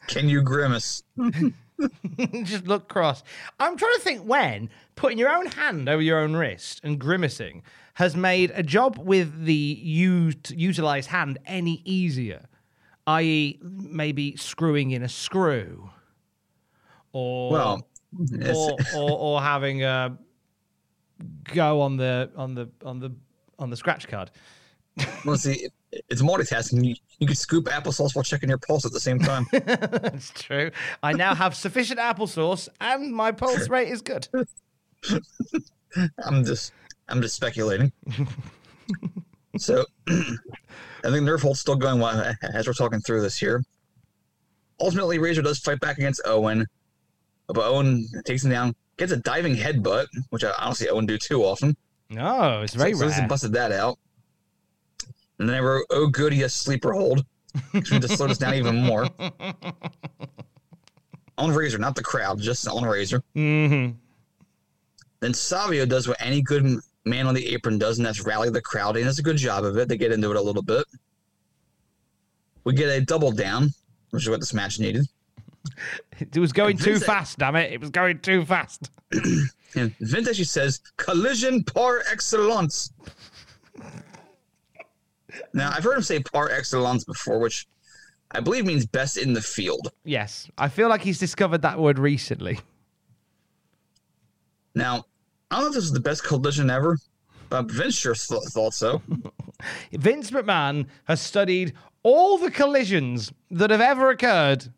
S1: Can you grimace?
S4: just look cross. I'm trying to think when putting your own hand over your own wrist and grimacing has made a job with the used utilized hand any easier, i.e., maybe screwing in a screw, or
S1: well,
S4: or, or, or having a go on the on the on the on the scratch card.
S1: well, see, it's multitasking. You, you can scoop applesauce while checking your pulse at the same time.
S4: That's true. I now have sufficient applesauce, and my pulse rate is good.
S1: I'm just, I'm just speculating. so, I think Nerve Holt's still going well as we're talking through this here. Ultimately, Razor does fight back against Owen, but Owen takes him down, gets a diving headbutt, which I honestly I wouldn't do too often.
S4: No, it's very
S1: so,
S4: rare.
S1: So busted that out. And then I wrote, "Oh, goody, a sleeper hold." Which means to slow us down even more. on Razor, not the crowd, just on Razor.
S4: Mm-hmm.
S1: Then Savio does what any good man on the apron does, and that's rally the crowd. And does a good job of it. They get into it a little bit. We get a double down, which is what this match needed.
S4: It was going too fast, damn it. It was going too fast.
S1: and Vince actually says, collision par excellence. now, I've heard him say par excellence before, which I believe means best in the field.
S4: Yes. I feel like he's discovered that word recently.
S1: Now, I don't know if this is the best collision ever, but Vince sure th- thought so.
S4: Vince McMahon has studied all the collisions that have ever occurred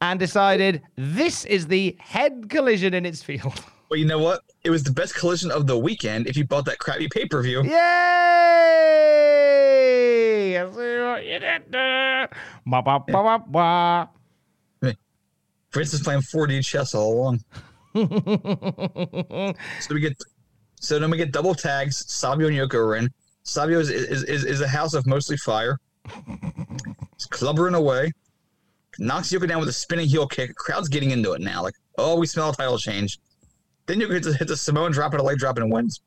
S4: and decided this is the head collision in its field.
S1: Well, you know what? It was the best collision of the weekend if you bought that crappy pay per view.
S4: Yay! I see what you did there. Ba, ba, ba, ba,
S1: ba. Vince is playing 4D chess all along. so we get, so then we get double tags. Savio and Yoko are in. Savio is is, is, is a house of mostly fire. It's clubbering away knocks Yoko down with a spinning heel kick. Crowd's getting into it now. Like, oh, we smell a title change. Then Yoko hits, hit the Samoan drop and a leg drop and wins.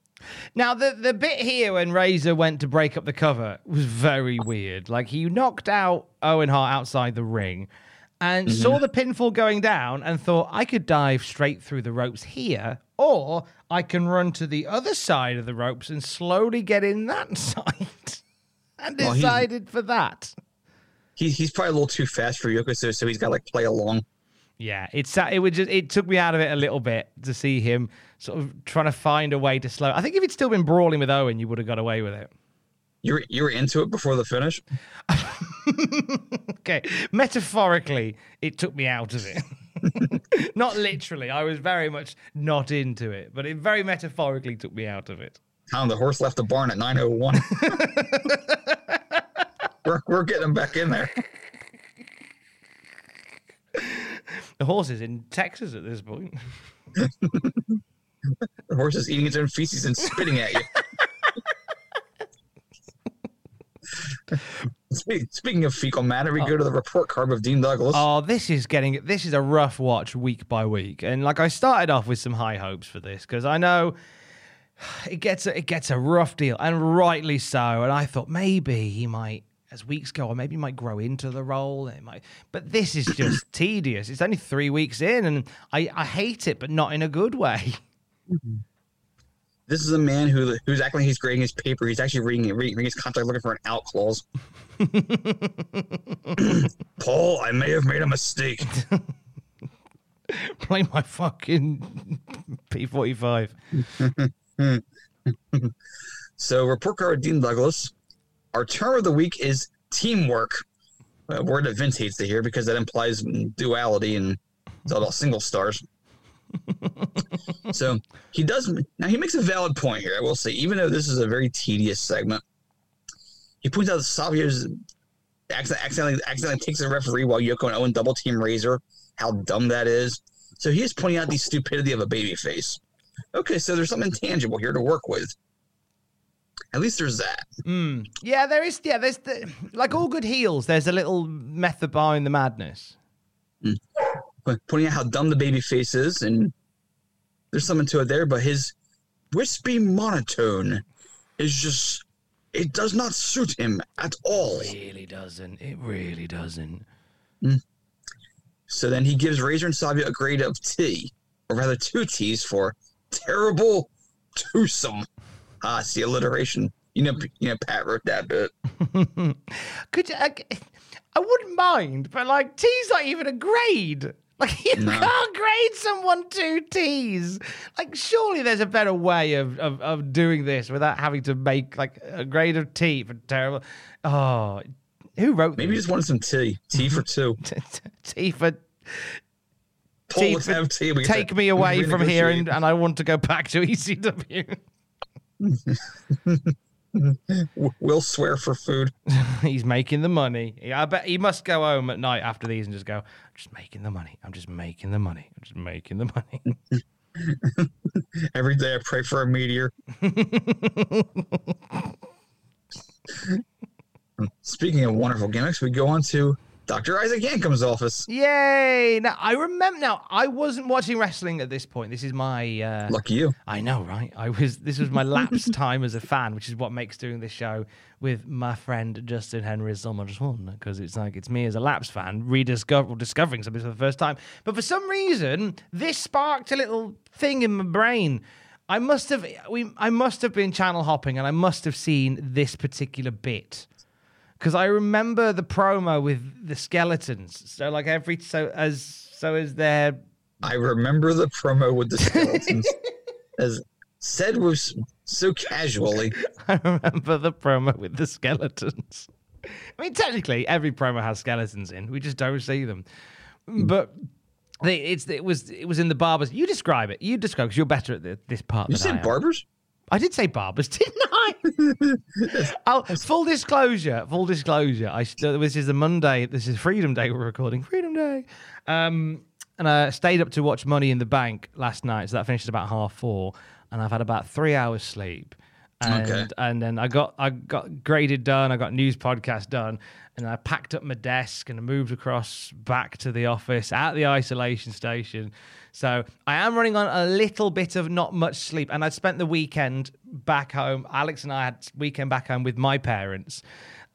S4: Now the the bit here when Razor went to break up the cover was very weird. Like he knocked out Owen Hart outside the ring and mm-hmm. saw the pinfall going down and thought I could dive straight through the ropes here or I can run to the other side of the ropes and slowly get in that side. and
S1: Well,
S4: decided for that.
S1: He, he's probably a little too fast for Yoko, so, he's got to like play along.
S4: Yeah, it's it would just it took me out of it a little bit to see him sort of trying to find a way to slow. I think if he'd still been brawling with Owen, you would have got away with it.
S1: You were, you were into it before the finish.
S4: Okay, metaphorically, it took me out of it. not literally. I was very much not into it, but it very metaphorically took me out of it.
S1: Tom, the horse left the barn at 901. we're, we're getting him back in there.
S4: The horse is in Texas at this point.
S1: The horse is eating its own feces and spitting at you. Speaking of fecal matter, we oh. go to the report card of Dean Douglas.
S4: Oh, this is getting this is a rough watch week by week, and like I started off with some high hopes for this because I know it gets a, it gets a rough deal, and rightly so. And I thought maybe he might, as weeks go on, maybe he might grow into the role. It might, but this is just tedious. It's only three weeks in, and I I hate it, but not in a good way.
S1: This is a man who who's acting like he's grading his paper. He's actually reading it, reading his contract, looking for an out clause. Paul, I may have made a mistake.
S4: Play my fucking P forty five.
S1: So, report card Dean Douglas. Our term of the week is teamwork. A word that Vince hates to hear because that implies duality and it's all about single stars. so he does now. He makes a valid point here. I will say, even though this is a very tedious segment, he points out that Savio's accident- accidentally accidentally takes a referee while Yoko and Owen double team Razor. How dumb that is. So he is pointing out the stupidity of a baby face. Okay, so there's something tangible here to work with. At least there's that.
S4: Mm. Yeah, there is. Yeah, there's the, like all good heels. There's a little method behind the madness.
S1: But pointing out how dumb the baby face is, and there's something to it there. But his wispy monotone is just. It does not suit him at all.
S4: It really doesn't. It really doesn't.
S1: So then he gives Razor and Savio a grade of T, or rather two T's for terrible twosome. Ah, it's the alliteration. You know, you know, Pat wrote that bit.
S4: Could you? I, I wouldn't mind, but like T's not even a grade. Like you
S1: No.
S4: can't grade someone two T's. Like surely there's a better way of, of of doing this without having to make like a grade of T for terrible. Oh, who wrote
S1: Maybe
S4: this?
S1: just wanted some T. T for two.
S4: T for
S1: Paul,
S4: T for
S1: tea.
S4: Take me away from here, and, and I want to go back to ECW.
S1: we'll swear for food.
S4: He's making the money. I bet he must go home at night after these and just go, I'm just making the money. I'm just making the money. I'm just making the money.
S1: Every day I pray for a meteor. Speaking of wonderful gimmicks, we go on to Dr. Isaac Yankem's office.
S4: Yay! Now I remember. Now I wasn't watching wrestling at this point. This is my. Uh,
S1: Lucky you.
S4: I know, right? I was. This was my lapse time as a fan, which is what makes doing this show with my friend Justin Henry so much fun because it's like it's me as a lapse fan rediscovering discovering something for the first time. But for some reason, this sparked a little thing in my brain. I must have we. I must have been channel hopping, and I must have seen this particular bit because I remember the promo with the skeletons. So like every so as so as their
S1: I remember the promo with the skeletons. as said was so casually.
S4: I remember the promo with the skeletons. I mean, technically, every promo has skeletons in. We just don't see them. Hmm. But they, it's it was it was in the barbers. You describe it. You describe because you're better at the, this part.
S1: You
S4: than I
S1: said barbers?
S4: I did say barbers, didn't I? oh, full disclosure. Full disclosure. I this is a Monday. This is Freedom Day. We're recording Freedom Day. Um, and I stayed up to watch Money in the Bank last night. So that finishes about half four, and I've had about three hours sleep. And,
S1: Okay.
S4: and then I got I got graded done. I got news podcast done, and I packed up my desk and I moved across back to the office at the isolation station. So I am running on a little bit of not much sleep, and I spent the weekend back home. Alex and I had weekend back home with my parents.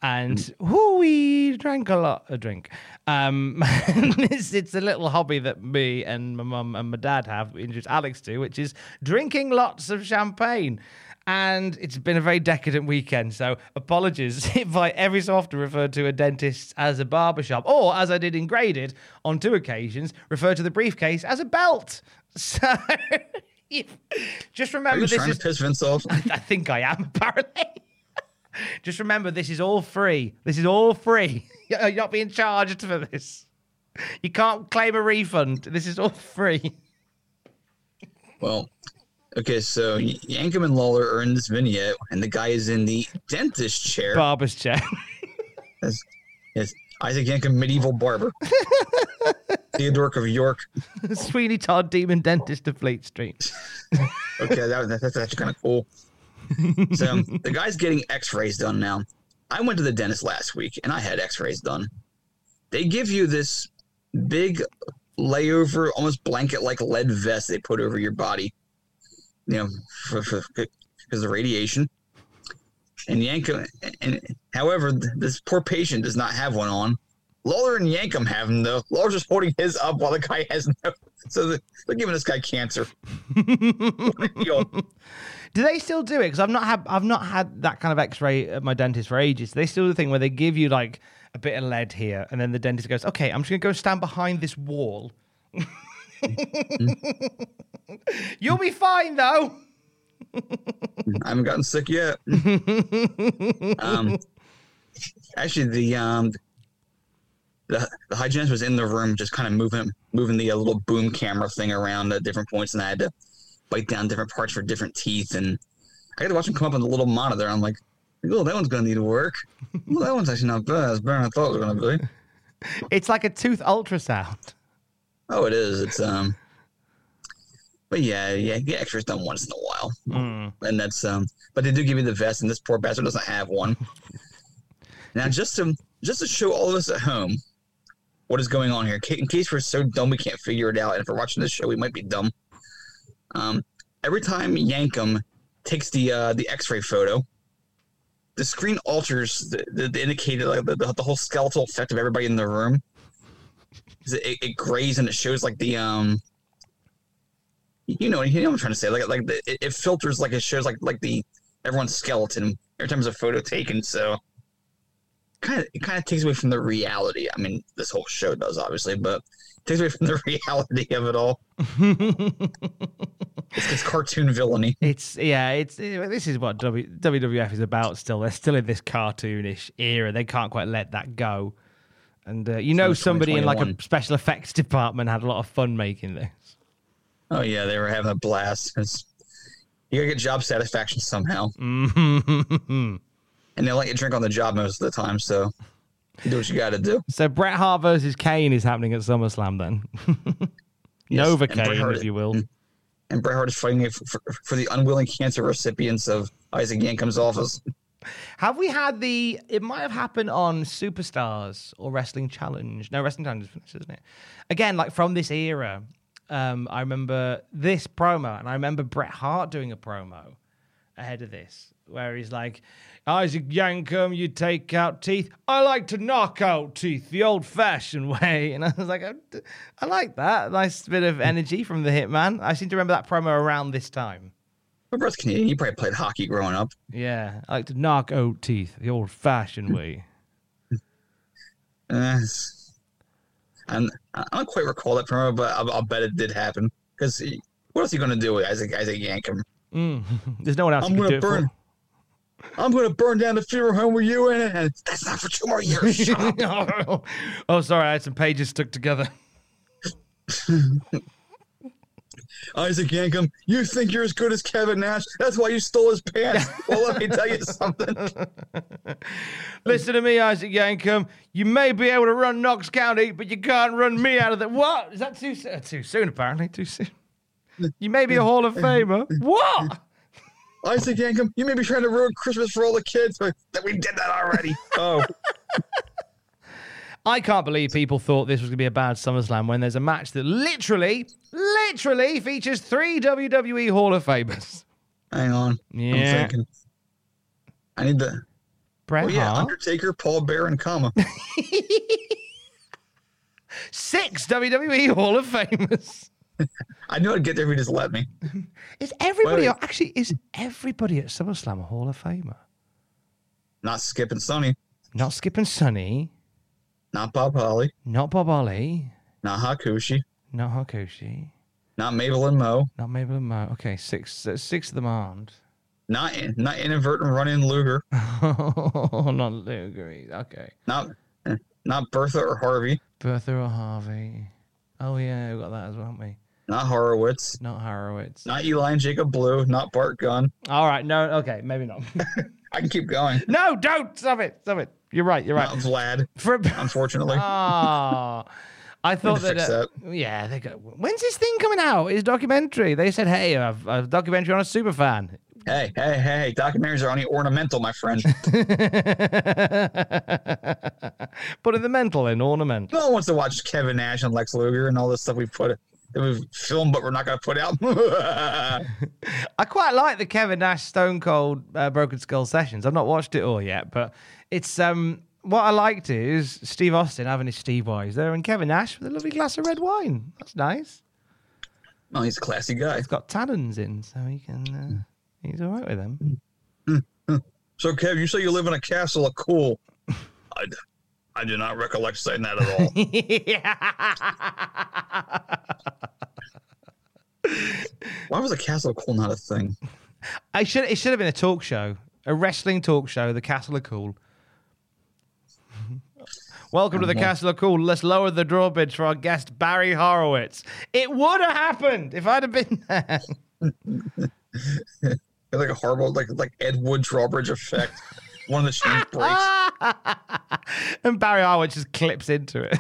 S4: And whoo, we drank a lot of drink. Um, it's, it's a little hobby that me and my mum and my dad have introduced Alex to, which is drinking lots of champagne. And it's been a very decadent weekend. So apologies if I every so often refer to a dentist as a barbershop, or as I did in graded on two occasions, refer to the briefcase as a belt. So just
S1: Are
S4: remember
S1: you
S4: this
S1: trying
S4: is
S1: to piss Vince off?
S4: I think I am, apparently. Just remember, this is all free. This is all free. You're not being charged for this. You can't claim a refund. This is all free.
S1: Well, okay, so Yankem and Lawler are in this vignette, and the guy is in the dentist chair.
S4: Barber's chair.
S1: Yes, yes. Isaac Yankem, medieval barber. Theodoric of York.
S4: Sweeney Todd, demon dentist of Fleet Street.
S1: Okay, that, that, that's actually kind of cool. So the guy's getting X-rays done now. I went to the dentist last week, and I had X-rays done. They give you this big layover, almost blanket-like lead vest they put over your body. You know, because of radiation. And Yankem, and however, th- this poor patient does not have one on. Lawler and Yankem have them though. Lawler's just holding his up while the guy has no. So they're they're giving this guy cancer.
S4: Do they still do it? Because I've not had I've not had that kind of X-ray at my dentist for ages. They still do the thing where they give you like a bit of lead here, and then the dentist goes, "Okay, I'm just gonna go stand behind this wall. You'll be fine though."
S1: I haven't gotten sick yet. um, actually, the um, the the hygienist was in the room, just kind of moving moving the uh, little boom camera thing around at different points, and I had to bite down different parts for different teeth, and I got to watch him come up on the little monitor. I'm like, oh, that one's gonna need to work. Oh, that one's actually not bad. It's better than I thought it was gonna be.
S4: It's like a tooth ultrasound.
S1: Oh, it is. It's um. But yeah, yeah, get X-rays done once in a while, and that's um. But they do give you the vest, and this poor bastard doesn't have one. now, just to just to show all of us at home what is going on here, in case we're so dumb we can't figure it out, and if we're watching this show, we might be dumb. Um, every time Yankem takes the uh, the X-ray photo, the screen alters the, the, the indicator, like the, the whole skeletal effect of everybody in the room. It, it grays and it shows like the um, you know, you know what I'm trying to say. Like like the, it, it filters like it shows like like the everyone's skeleton every time there's a photo taken. So kind of it kind of takes away from the reality. I mean, this whole show does obviously, but it takes away from the reality of it all. it's this cartoon villainy.
S4: It's yeah, it's eh, this is what w, WWF is about. Still, they're still in this cartoonish era. They can't quite let that go. And uh, you know, somebody in like a special effects department had a lot of fun making this.
S1: Oh yeah, they were having a blast. It's, you gotta get job satisfaction somehow,
S4: Mm-hmm.
S1: and they let you drink on the job most of the time. So do what you got to do.
S4: so Bret Hart versus Kane is happening at SummerSlam then.
S1: Yes,
S4: Nova Kane,
S1: Hart-
S4: if you will.
S1: And Bret Hart is fighting for, for, for the unwilling cancer recipients of Isaac Yankem's office.
S4: Have we had the? It might have happened on Superstars or Wrestling Challenge. No, Wrestling Challenge isn't it? Again, like from this era, um, I remember this promo, and I remember Bret Hart doing a promo ahead of this, where he's like, "Isaac Yankem, you take out teeth. I like to knock out teeth the old-fashioned way." And I was like, "I, I like that. Nice bit of energy from the Hitman." I seem to remember that promo around this time.
S1: But Bret's Canadian. He probably played hockey growing up.
S4: Yeah, I like to knock out teeth the old-fashioned way.
S1: Uh, and I don't quite recall that promo, but I'll, I'll bet it did happen. Because what else are you going to do with Isaac, Isaac Yankem?
S4: Mm. There's no one else
S1: I'm gonna burn. I'm gonna burn down the funeral home with you in it, and that's not for two more years.
S4: Oh, sorry, I had some pages stuck together.
S1: Isaac Yankem, you think you're as good as Kevin Nash? That's why you stole his pants. well, let me tell you something.
S4: Listen to me, Isaac Yankem. You may be able to run Knox County, but you can't run me out of the. What? Is that too soon? Too soon, apparently. Too soon. You may be a Hall of Famer. What?
S1: Isaac Yankem, you may be trying to ruin Christmas for all the kids, but we did that already. Oh,
S4: I can't believe people thought this was going to be a bad SummerSlam when there's a match that literally, literally features three WWE Hall of Famers.
S1: hang on.
S4: Yeah.
S1: I'm thinking. I need the.
S4: Bret
S1: Oh yeah,
S4: Hart.
S1: Undertaker, Paul Bearer, and Kama.
S4: Six WWE Hall of Famers.
S1: I knew I'd get there if you just let me.
S4: Is everybody actually is everybody at SummerSlam a Hall of Famer?
S1: Not skipping Sunny,
S4: Not skipping Sunny,
S1: not Bob Holly,
S4: not Bob Holly,
S1: not Hakushi,
S4: not Hakushi,
S1: not Mabel and Mo,
S4: not Mabel and Mo. Okay, six six of them aren't.
S1: not not inadvertent run in Luger,
S4: Oh, not Luger. Okay,
S1: not not Bertha or Harvey,
S4: Bertha or Harvey. Oh yeah, we got that as well, haven't we?
S1: not Horowitz,
S4: Not Horowitz.
S1: not Eli and Jacob Blue, not Bart Gunn.
S4: All right, no, okay, maybe not.
S1: I can keep going.
S4: no, don't stop it, stop it. You're right. You're right.
S1: Not Vlad,
S4: For
S1: unfortunately.
S4: Ah, I thought that, uh, yeah, they got. When's this thing coming out? His documentary. They said, "Hey, I've, I've a documentary on a super fan."
S1: hey, hey, hey! Documentaries are only ornamental, my friend.
S4: Putting the mental in ornamental.
S1: No one wants to watch Kevin Nash and Lex Luger and all this stuff we put that we've filmed, but we're not going to put out.
S4: I quite like the Kevin Nash Stone Cold uh, Broken Skull sessions. I've not watched it all yet, but it's um what I liked is Steve Austin having his Steve Wise there, and Kevin Nash with a lovely glass of red wine. That's nice.
S1: oh, he's a classy guy.
S4: He's got tannins in, so he can. Uh, he's all right with them.
S1: So, Kev, you say you live in a castle of cool. I, I do not recollect saying that at all. Why was a castle of cool not a thing?
S4: I should. It should have been a talk show, a wrestling talk show. The Castle of Cool. Welcome to the Castle of Cool. Let's lower the drawbridge for our guest Barry Horowitz. It would have happened if I'd have been there.
S1: Like a horrible, like like Ed Wood drawbridge effect. One of the chains breaks.
S4: and Barry Horowitz just clips into it.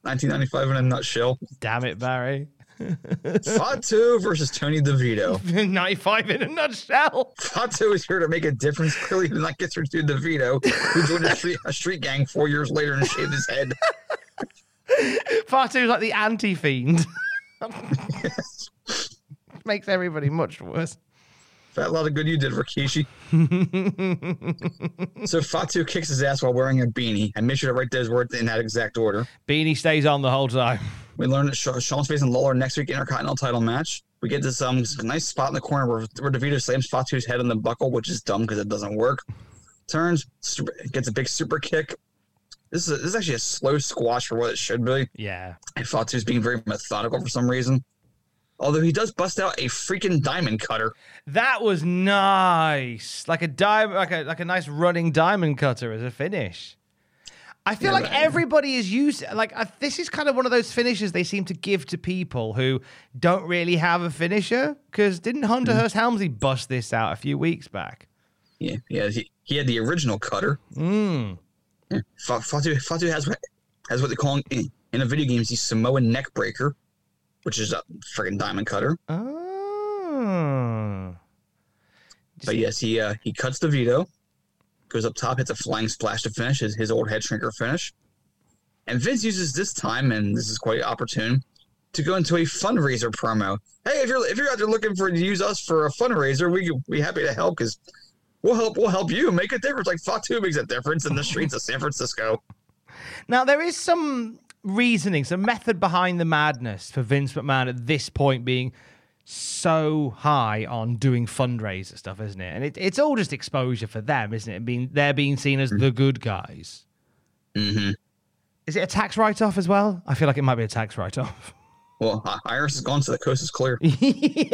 S1: 1995 in a nutshell.
S4: Damn it, Barry.
S1: Fatu versus Tony DeVito.
S4: 95 in a nutshell.
S1: Fatu is here to make a difference. Clearly, did not get through to DeVito, who joined a street, a street gang four years later and shaved his head.
S4: Fatu Fatu's like the anti fiend. Makes everybody much worse.
S1: Fat lot of good you did, Rikishi. so Fatu kicks his ass while wearing a beanie. I made sure to write those words in that exact order.
S4: Beanie stays on the whole time.
S1: We learned that Shawn's facing Lawler next week Intercontinental title match. We get this um nice spot in the corner where, where DeVito slams Fatu's head on the buckle, which is dumb because it doesn't work. Turns, gets a big super kick. This is, this is actually a slow squash for what it should be.
S4: Yeah.
S1: And Fatu's being very methodical for some reason. Although he does bust out a freaking diamond cutter.
S4: That was nice. Like a diamond, like a like a nice running diamond cutter as a finish. I feel
S1: Yeah,
S4: like
S1: right.
S4: everybody is used. Like I, this is kind of one of those finishes they seem to give to people who don't really have a finisher. Because didn't Hunter
S1: Mm-hmm.
S4: Helmsley bust this out a few weeks back?
S1: Yeah, yeah. He, he had the original cutter.
S4: Mm.
S1: Yeah. Fatu, Fatu has what has what they call in, in a video games the Samoan neck breaker, which is a freaking diamond cutter.
S4: Oh.
S1: But yes, he uh, he cuts DeVito, goes up top, hits a flying splash to finish his, his old head shrinker finish. And Vince uses this time, and this is quite opportune, to go into a fundraiser promo. Hey, if you're if you're out there looking for to use us for a fundraiser, we we happy to help because we'll help we'll help you make a difference. Like Fatu makes a difference in the streets of San Francisco.
S4: Now there is some reasoning, some method behind the madness for Vince McMahon at this point being so high on doing fundraiser stuff, isn't it? And it, it's all just exposure for them, isn't it? Being they're being seen as the good guys.
S1: Mm-hmm.
S4: Is it a tax write-off as well? I feel like it might be a tax write-off.
S1: Well, uh, IRS is gone, so the coast is clear.
S4: Yay!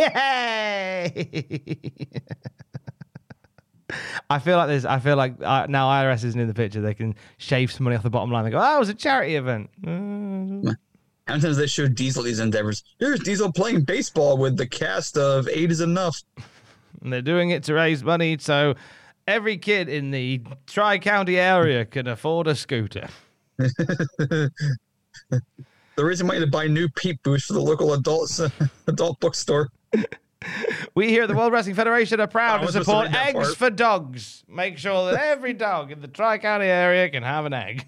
S4: I feel like there's. I feel like uh, now IRS isn't in the picture. They can shave some money off the bottom line. They go, "Oh, it was a charity event." Uh,
S1: Many they show Diesel these endeavors? Here's Diesel playing baseball with the cast of Eight is Enough.
S4: and they're doing it to raise money so every kid in the Tri County area can afford a scooter.
S1: The reason why you buy new peep booths for the local adult adult bookstore.
S4: We here at the World Wrestling Federation are proud to
S1: supposed to
S4: support eggs
S1: part.
S4: for dogs. Make sure that every dog in the Tri County area can have an egg.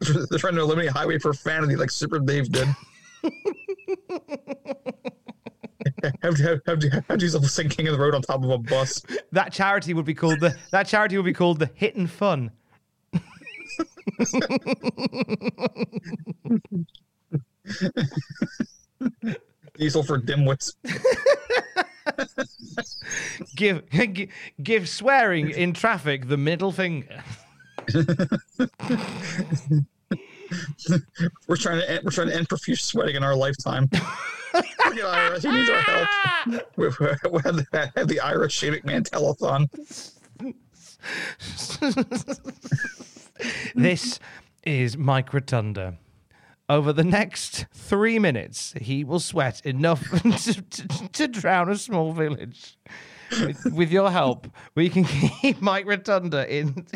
S1: They're trying to eliminate highway profanity like Super Dave did. have, have, have, have Diesel sing King of the Road on top of a bus.
S4: That charity would be called the that charity would be called the Hit and Fun.
S1: Diesel for dimwits.
S4: give gi- give swearing in traffic the middle finger.
S1: We're trying to end, we're trying to end profuse sweating in our lifetime. IRS. He needs our help. We, we, the, have the Irish telethon.
S4: this is Mike Rotunda. Over the next three minutes, he will sweat enough to, to, to drown a small village. With, with your help, we can keep Mike Rotunda in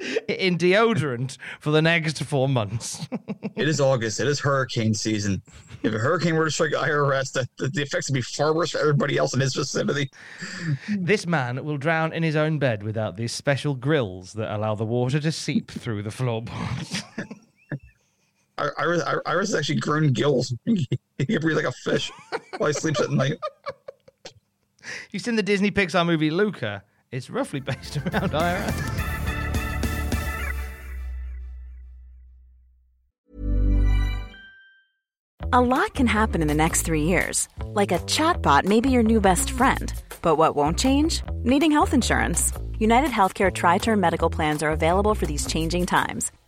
S4: in deodorant for the next four months.
S1: It is August. It is hurricane season. If a hurricane were to strike IRS, the, the, the effects would be far worse for everybody else in his vicinity.
S4: this man will drown in his own bed without these special grills that allow the water to seep through the floorboards.
S1: IRS, IRS actually grown gills. He can breathe like a fish while he sleeps at night.
S4: You've seen the Disney Pixar movie Luca? It's roughly based around IRS.
S5: A lot can happen in the next three years. Like a chatbot may be your new best friend. But what won't change? Needing health insurance. United Healthcare Tri Term Medical Plans are available for these changing times.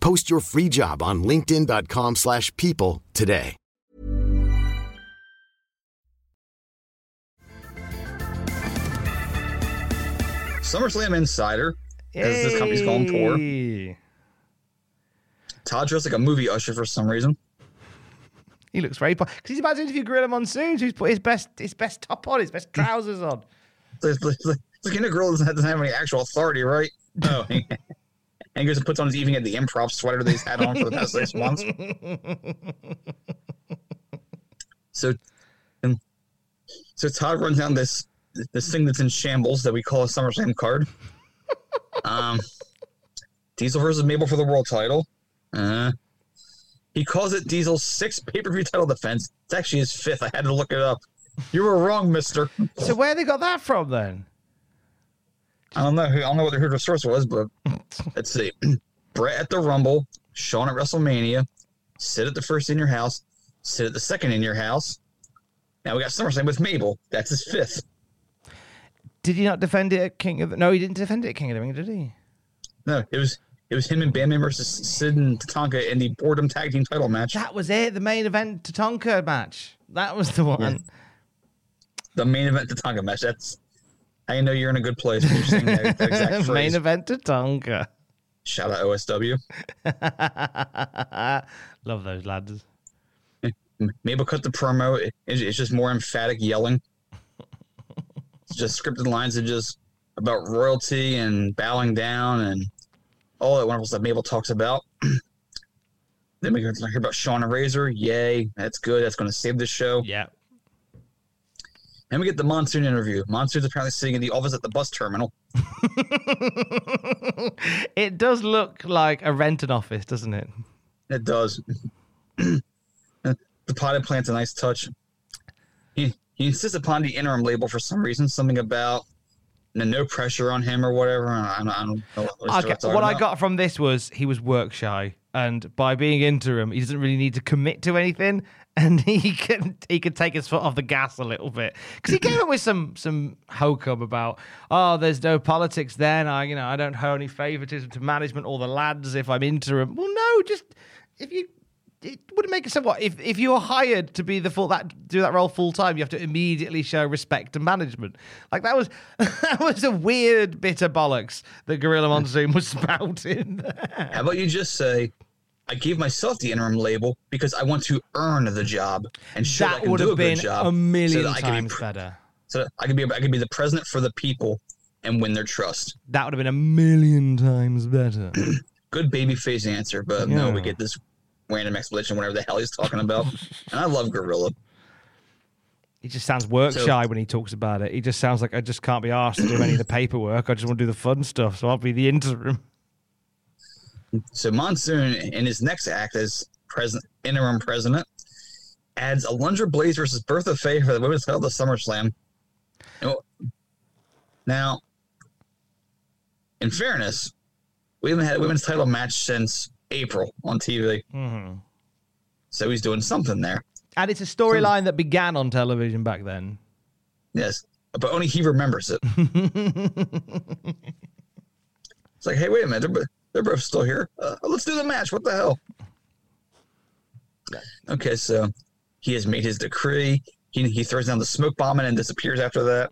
S6: Post your free job on linkedin.com/people slash people today.
S1: SummerSlam Insider, as this company's called Tour.
S4: Hey.
S1: Todd dressed like a movie usher for some reason.
S4: He looks very because he's about to interview Gorilla Monsoon, who's put his best his best top on, his best trousers on.
S1: It's like, it's like, Gorilla doesn't have, any actual authority, right? No. And he goes and puts on his evening at the improv sweater that he's had on for the past six months. So, and so Todd runs down this this thing that's in shambles that we call a SummerSlam card. Um, Diesel versus Mabel for the world title. Uh, he calls it Diesel's sixth pay per view title defense. It's actually his fifth. I had to look it up. You were wrong, Mister.
S4: So where they got that from then?
S1: I don't know. who- I don't know what who the source was, but let's see. Bret at the Rumble, Shawn at WrestleMania, Sid at the first in your house, Sid at the second in your house. Now we got SummerSlam with Mabel. That's his fifth.
S4: Did he not defend it at King of the No, he didn't defend it at King of the Ring, did he?
S1: No, it was it was him and Batman versus Sid and Tatanka in the Boredom Tag Team Title match.
S4: That was it, the main event Tatanka match. That was the one.
S1: The main event Tatanka match. That's you know you're in a good place. You're saying that, that exact
S4: main event Tatanka.
S1: Shout out OSW.
S4: Love those lads.
S1: Mabel cut the promo. It- it's just more emphatic yelling. It's just scripted lines of just about royalty and bowing down and all that wonderful stuff Mabel talks about. then we hear about Shawn and Razor. Yay, that's good. That's going to save the show.
S4: Yeah.
S1: And we get the Monsoon interview. Monsoon's apparently sitting in the office at the bus terminal.
S4: it does look like a rented office, doesn't it?
S1: It does. the potted plant's a nice touch. He he insists upon the interim label for some reason, something about no, no pressure on him or whatever. I don't, I don't know what,
S4: Okay, what I got from this was he was work shy. and by being interim, he doesn't really need to commit to anything, and he could he can take his foot off the gas a little bit because he came up with some some hokum about oh, there's no politics then. I you know I don't have any favoritism to management or the lads if I'm interim. Well, no, just if you it wouldn't make sense. What if if you're hired to be the full that do that role full time? You have to immediately show respect to management. Like that was that was a weird bit of bollocks that Gorilla Monsoon was spouting.
S1: How about you just say, I gave myself the interim label because I want to earn the job and show that, I can do a
S4: been
S1: good job
S4: a million
S1: so that I can
S4: times better.
S1: so that I can be I can be the president for the people and win their trust.
S4: That would have been a million times better.
S1: Good baby face answer, but no, we get this random explanation whatever the hell he's talking about. and I love Gorilla.
S4: He just sounds work
S1: So-
S4: shy when he talks about it. He just sounds like I just can't be asked to do any of the paperwork. I just want to do the fun stuff, so I'll be the interim.
S1: So Monsoon, in his next act as president, interim president, adds Alundra Blaze versus Bertha Faye for the women's title of SummerSlam. Now- in fairness, we haven't had a women's title match since April on TV,
S4: Mhm.
S1: so he's doing something there.
S4: And it's a storyline that began on television back then.
S1: Yes, but only he remembers it. it's like, hey, wait a minute, they're, both still here. Uh, let's do the match. What the hell? Okay, so he has made his decree. He, he throws down the smoke bomb and disappears after that.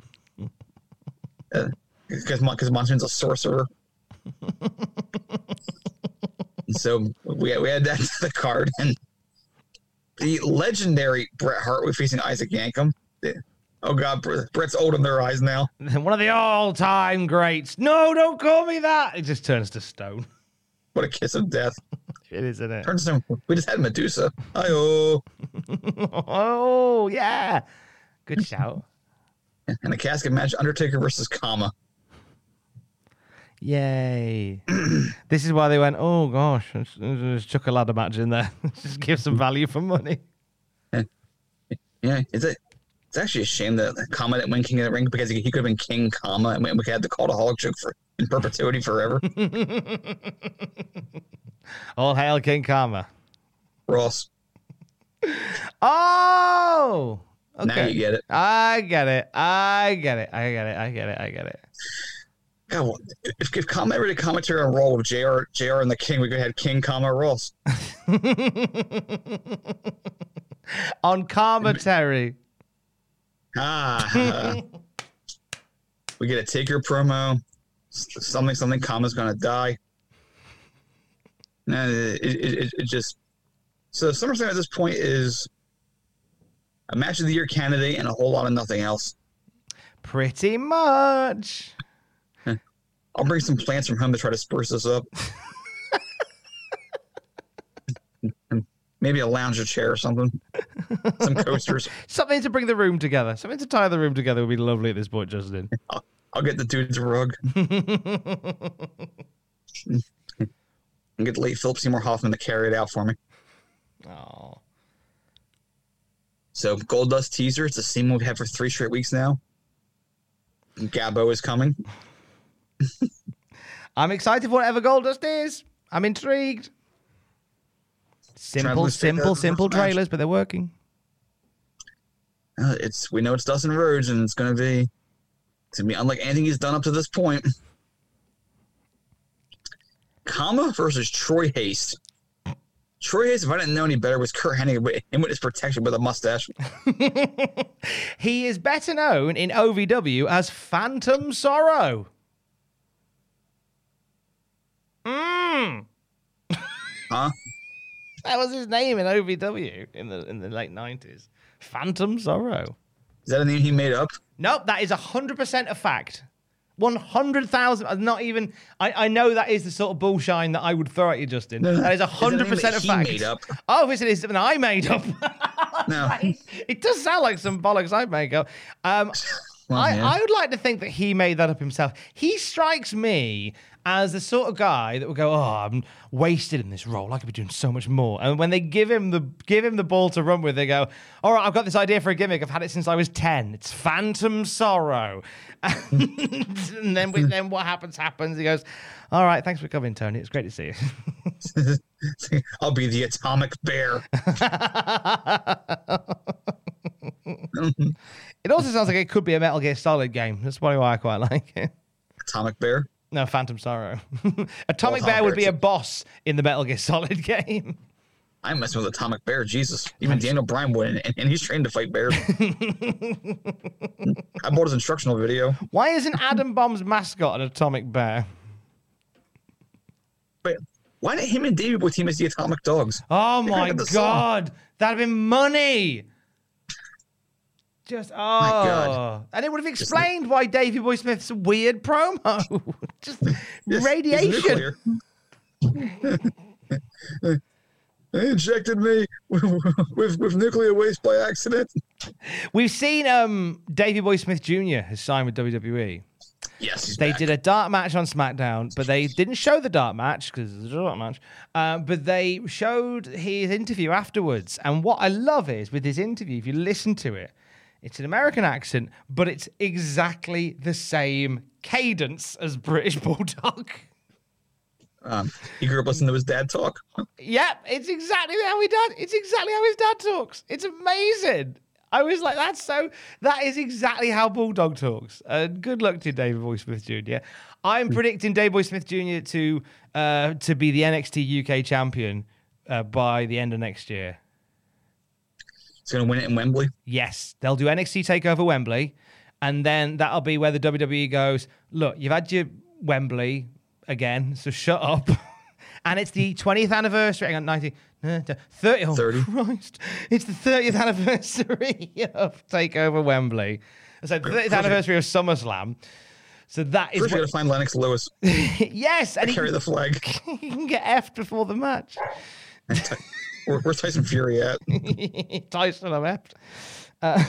S1: Because because Monsoon's a sorcerer. So we we had that to the card and the legendary Bret Hart was facing Isaac Yankem. Oh God, Bret- Bret's old in their eyes now.
S4: One of the all-time greats. No, don't call me that. It just turns to stone.
S1: What a kiss of death.
S4: It is, isn't it?
S1: Turns to we just had Medusa. Hi-oh.
S4: oh yeah, good shout.
S1: And a casket match, Undertaker versus Kama.
S4: Yay! this is why they went. Oh gosh, let's, let's chuck a ladder match in there. just give some value for money.
S1: Yeah, is a, it's actually a shame that Kama didn't win King of the Ring because he, he could have been King Kama and we, we had the call to Hulk joke for in perpetuity forever.
S4: All hail King Karma.
S1: Ross,
S4: Oh, okay.
S1: now you get it.
S4: I get it. I get it. I get it. I get it. I get it.
S1: God, well, if, if Kama ever did commentary on Raw with JR, JR and the King, we could have had King Kama Ross.
S4: On commentary.
S1: Ah, we get a Taker promo. Something, something. Kama's gonna die. No, it, it, it, it just. So SummerSlam at this point is a match of the year candidate and a whole lot of nothing else.
S4: Pretty much.
S1: I'll bring some plants from home to try to spruce this up. Maybe a lounger chair or something. Some coasters.
S4: Something to bring the room together. Something to tie the room together would be lovely at this point, Justin.
S1: I'll get the dude's rug. and get the late Philip Seymour Hoffman to carry it out for me.
S4: Oh.
S1: So Goldust teaser. It's the same one we've had for three straight weeks now. Gabo is coming.
S4: I'm excited for whatever Goldust is. I'm intrigued. Simple, simple, simple
S1: first match.
S4: trailers, but they're working.
S1: Uh, it's we know it's Dustin Rhodes, and it's gonna be it's gonna be unlike anything he's done up to this point. Kama versus Troy Haste. Troy Haste, if I didn't know any better, was Curt Hennig with- in with his protection with a mustache.
S4: He is better known in OVW as Phantom Sorrow. Mm.
S1: Huh?
S4: That was his name in OVW in the in the late nineties. Phantom Sorrow.
S1: Is that a name he made up?
S4: Nope, that is hundred percent a fact. One hundred thousand. Not even. I, I know that is the sort of bullshine that I would throw at you, Justin.
S1: No, no.
S4: That is
S1: Is it a
S4: hundred
S1: name
S4: percent a
S1: that he
S4: fact.
S1: made up?
S4: Oh, if it is something I made up.
S1: No.
S4: it does sound like some bollocks I make up. Um,
S1: Well,
S4: I,
S1: yeah.
S4: I would like to think that he made that up himself. He strikes me as the sort of guy that would go, "Oh, I'm wasted in this role. I could be doing so much more." And when they give him the give him the ball to run with, they go, "All right, I've got this idea for a gimmick. I've had it since I was ten. It's Phantom Sorrow." and then then what happens happens. He goes, "All right, thanks for coming, Tony. It's great to see you."
S1: I'll be the atomic bear.
S4: it also sounds like it could be a Metal Gear Solid game. That's probably why I quite like it.
S1: Atomic Bear?
S4: No, Phantom Sorrow. Atomic Bear would be a boss in the Metal Gear Solid game.
S1: I'm messing with Atomic Bear. Jesus. Even Daniel Bryan would, and, and he's trained to fight bears. I bought his instructional video.
S4: Why isn't Adam Bomb's mascot an Atomic Bear?
S1: But why didn't him and Davey Boy team as the Atomic Dogs?
S4: Oh my god, that'd have been money. Just oh, God. and it would have explained why Davey Boy Smith's weird promo. Just radiation.
S1: they injected me with, with nuclear waste by accident.
S4: We've seen um Davey Boy Smith Jr. has signed with WWE.
S1: Yes,
S4: they
S1: back.
S4: did a dark match on SmackDown, but they didn't show the dark match because it's a dark match. Uh, but they showed his interview afterwards, and what I love is with his interview, if you listen to it, it's an American accent, but it's exactly the same cadence as British Bulldog.
S1: Um, he grew up listening to his dad talk.
S4: yep, it's exactly how he does. It's exactly how his dad talks. It's amazing. I was like, that's so. That is exactly how Bulldog talks. Uh, good luck to Davey Boy Smith Jr. I'm predicting Davey Boy Smith Jr. to uh, to be the NXT UK champion uh, by the end of next year.
S1: He's going to win it in Wembley.
S4: Yes, they'll do NXT Takeover Wembley, and then that'll be where the WWE goes. Look, you've had your Wembley again, so shut up. and it's the 20th anniversary. Hang on, 19, uh, 30. Oh, 30. Christ. It's the 30th anniversary of Takeover Wembley. So, the 30th anniversary of SummerSlam. So that is.
S1: First, what... got to find Lennox Lewis.
S4: yes, and
S1: carry
S4: he,
S1: the flag.
S4: he can get effed before the match.
S1: Where's Tyson Fury at?
S4: Tyson, I'm effed. Uh,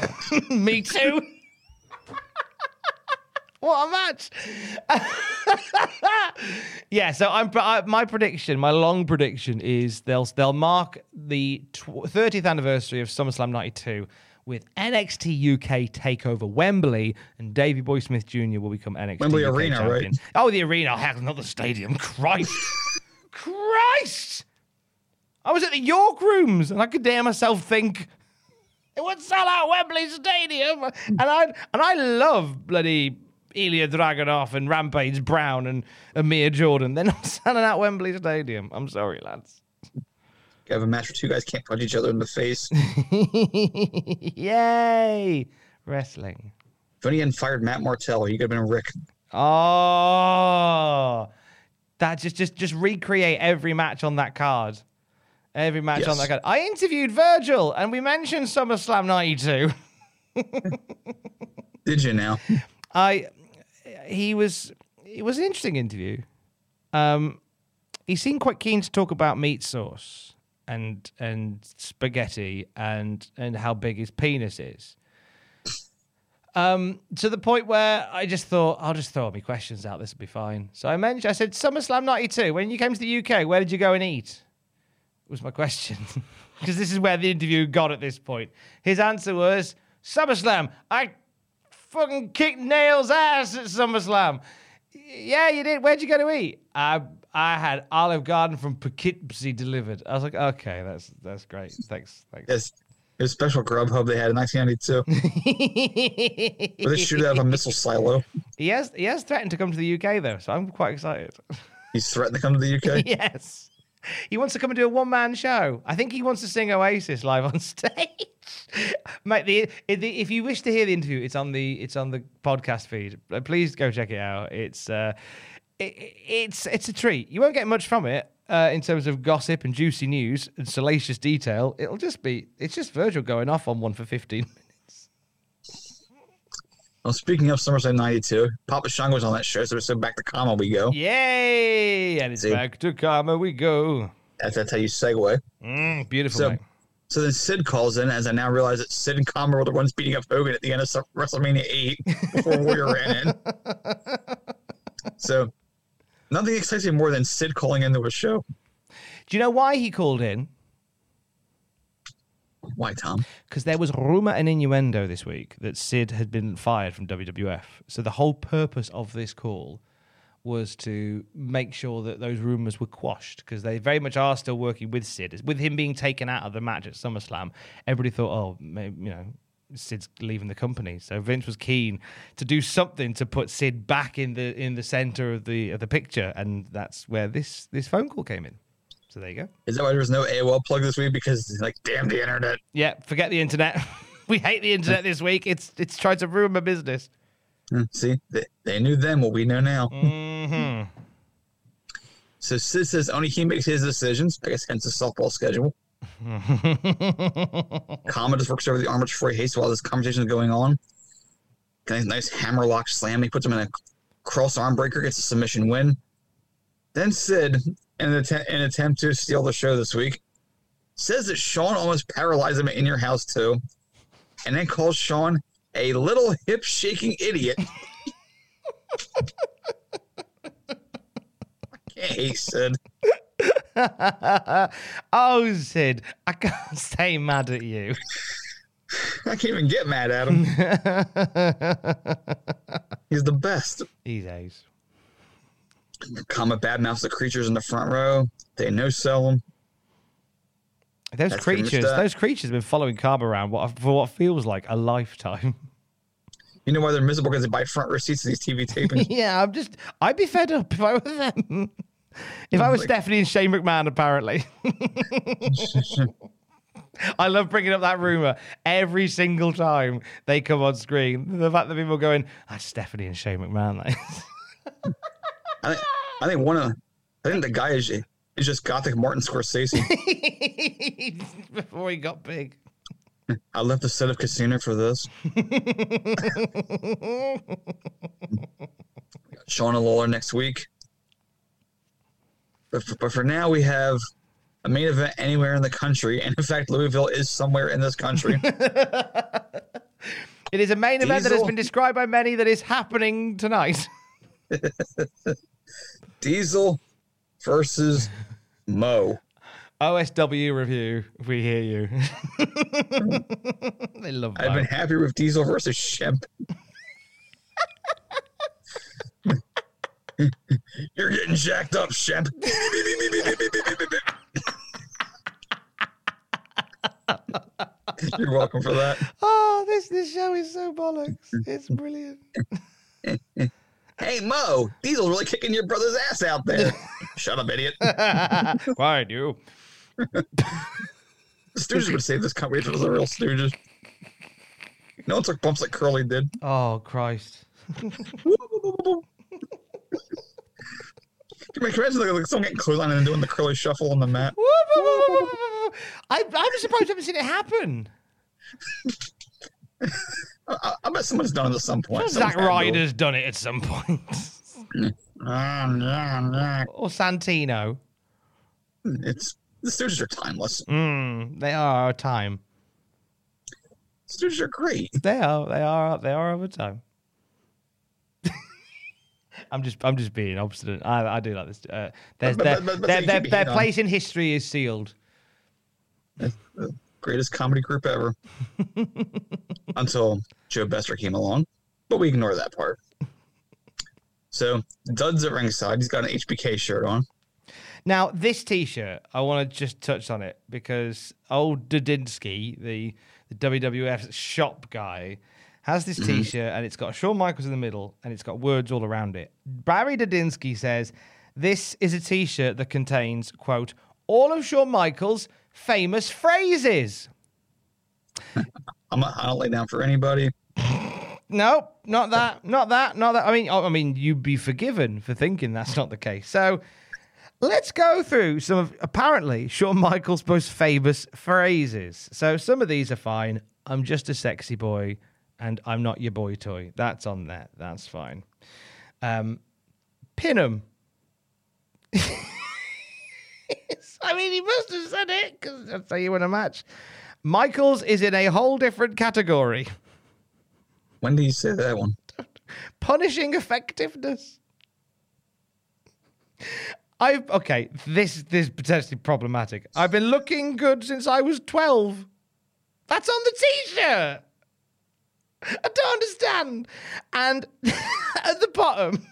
S4: me too. what a match! yeah, so I'm I, my prediction, my long prediction is they'll they'll mark the tw- 30th anniversary of SummerSlam '92 with NXT UK takeover Wembley, and Davey Boy Smith Jr. will become NXT
S1: Wembley
S4: UK
S1: Arena,
S4: champion.
S1: right?
S4: Oh, the arena. Heck, not the stadium. Christ, Christ! I was at the York Rooms, and I could dare myself think it would sell out Wembley Stadium, and I and I love bloody Ilya Dragunov and Rampage Brown and Amir Jordan. They're not selling out Wembley Stadium. I'm sorry, lads.
S1: You have a match where two guys can't punch each other in the face.
S4: Yay! Wrestling.
S1: If only you hadn't fired Matt Martell, you could have been Rick.
S4: Oh, that just just just recreate every match on that card. Every match yes. on that card. I interviewed Virgil, and we mentioned SummerSlam '92.
S1: Did you now?
S4: I. He was. It was an interesting interview. Um, he seemed quite keen to talk about meat sauce and and spaghetti and and how big his penis is. Um, to the point where I just thought I'll just throw my questions out. This will be fine. So I mentioned I said SummerSlam '92. When you came to the UK, where did you go and eat? Was my question because this is where the interview got at this point. His answer was SummerSlam. I fucking kicked Nailz's ass at SummerSlam. Yeah, you did. Where'd you go to eat? I I had Olive Garden from Poughkeepsie delivered. I was like, okay, that's that's great. Thanks, thanks.
S1: Yes, it was special Grubhub they had in 1992. Where they shoot out of a missile silo.
S4: He has he has threatened to come to the UK though, so I'm quite excited.
S1: He's threatened to come to the UK.
S4: yes. He wants to come and do a one man show. I think he wants to sing Oasis live on stage. Mate, the, the, if you wish to hear the interview, it's on the it's on the podcast feed. Uh, please go check it out. It's uh, it, it's it's a treat. You won't get much from it uh, in terms of gossip and juicy news and salacious detail. It'll just be it's just Virgil going off on one for fifteen minutes.
S1: Well, speaking of SummerSlam '92, Papa Shango was on that show, so so back to Kama we go.
S4: Yay! And it's See? back to Kama we go.
S1: That's, that's how you segue.
S4: Mm, beautiful.
S1: So, so then Sid calls in, as I now realize that Sid and Kama were the ones beating up Hogan at the end of WrestleMania 8 before Warrior ran in. So Nothing excites me more than Sid calling into a show.
S4: Do you know why he called in?
S1: Why, Tom?
S4: Because there was rumor and innuendo this week that Sid had been fired from WWF. So the whole purpose of this call was to make sure that those rumors were quashed because they very much are still working with Sid. With him being taken out of the match at SummerSlam, everybody thought, oh, maybe, you know, Sid's leaving the company. So Vince was keen to do something to put Sid back in the in the center of the of the picture, and that's where this this phone call came in. So there you go.
S1: Is that why there was no AOL plug this week? Because like, damn the internet.
S4: Yeah, forget the internet. we hate the internet this week. It's it's trying to ruin my business.
S1: Hmm, See, they, they knew then what we know now.
S4: hmm
S1: So Sid says only he makes his decisions. I guess hence the softball schedule. Just works over the arm before he hates while this conversation is going on. A nice hammerlock slam. He puts him in a cross arm breaker, gets a submission win. Then Sid, in an, attempt, an attempt to steal the show this week, says that Shawn almost paralyzed him in your house too, and then calls Shawn a little hip shaking idiot. I hate Sid.
S4: oh, Sid, I can't stay mad at you.
S1: I can't even get mad at him. He's the best.
S4: He's ace.
S1: Kama badmouths the creatures in the front row. They no sell them.
S4: Those
S1: That's
S4: creatures, those creatures have been following Carb around what, for what feels like a lifetime.
S1: You know why they're miserable? Because they buy front row seats to these TV tapings.
S4: yeah, I'm just, I'd be fed up if I were them. if I was Stephanie and Shane McMahon, apparently. I love bringing up that rumor every single time they come on screen. The fact that people are going, that's Stephanie and Shane McMahon.
S1: I think, I think one of, I think the guy is, is just gothic Martin Scorsese.
S4: Before he got big.
S1: I left the set of Casino for this. Shauna Lawler next week. But for, but for now, we have a main event anywhere in the country. And in fact, Louisville is somewhere in this country.
S4: It is a main event that has been described by many that is happening tonight.
S1: Diesel versus Mo.
S4: OSW review, if we hear you. they love
S1: I've
S4: Mo.
S1: been happy with Diesel versus Shemp. You're getting jacked up, Shemp. You're welcome for that.
S4: Oh, this this show is so bollocks. It's brilliant.
S1: Hey Mo, Diesel's really kicking your brother's ass out there. Shut up, idiot.
S4: Why do?
S1: The Stooges would save this company if it was a real Stooges. No one took bumps like Curly did.
S4: Oh Christ.
S1: Can you imagine like, like someone getting clothesline and then doing the curly shuffle on the mat?
S4: I, I'm surprised I haven't seen it happen.
S1: I, I- I bet someone's done it at some point.
S4: Zack
S1: Someone's.
S4: Ryder's done it at some point.
S1: Um, yeah, yeah.
S4: or Santino.
S1: It's the Stooges are timeless.
S4: Mm, they are our time.
S1: Stooges are great.
S4: They are. They are. They are over time. I'm just. I'm just being obstinate. I, I do like this. Uh, there's
S1: But-
S4: their
S1: but- but- but
S4: their,
S1: you
S4: their, their place in history is sealed.
S1: Greatest comedy group ever. Until Joe Besser came along. But we ignore that part. So Dud's at ringside. He's got an HBK shirt on.
S4: Now, this T-shirt, I want to just touch on it because old Didinsky, the the WWF shop guy, has this mm-hmm. T-shirt and it's got Shawn Michaels in the middle and it's got words all around it. Barry Didinsky says this is a T-shirt that contains quote all of Shawn Michaels' famous phrases.
S1: I'm not, I don't lay down for anybody.
S4: No, not that, not that, not that. I mean, I mean, you'd be forgiven for thinking that's not the case. So, let's go through some of apparently Shawn Michaels' most famous phrases. So, some of these are fine. I'm just a sexy boy, and I'm not your boy toy. That's on there. That's fine. Um, pin 'em. I mean, he must have said it because that's how you win a match. Michaels is in a whole different category.
S1: When do you say that one?
S4: punishing effectiveness. I've okay. This this is potentially problematic. I've been looking good since I was twelve. That's on the t-shirt. I don't understand. And at the bottom,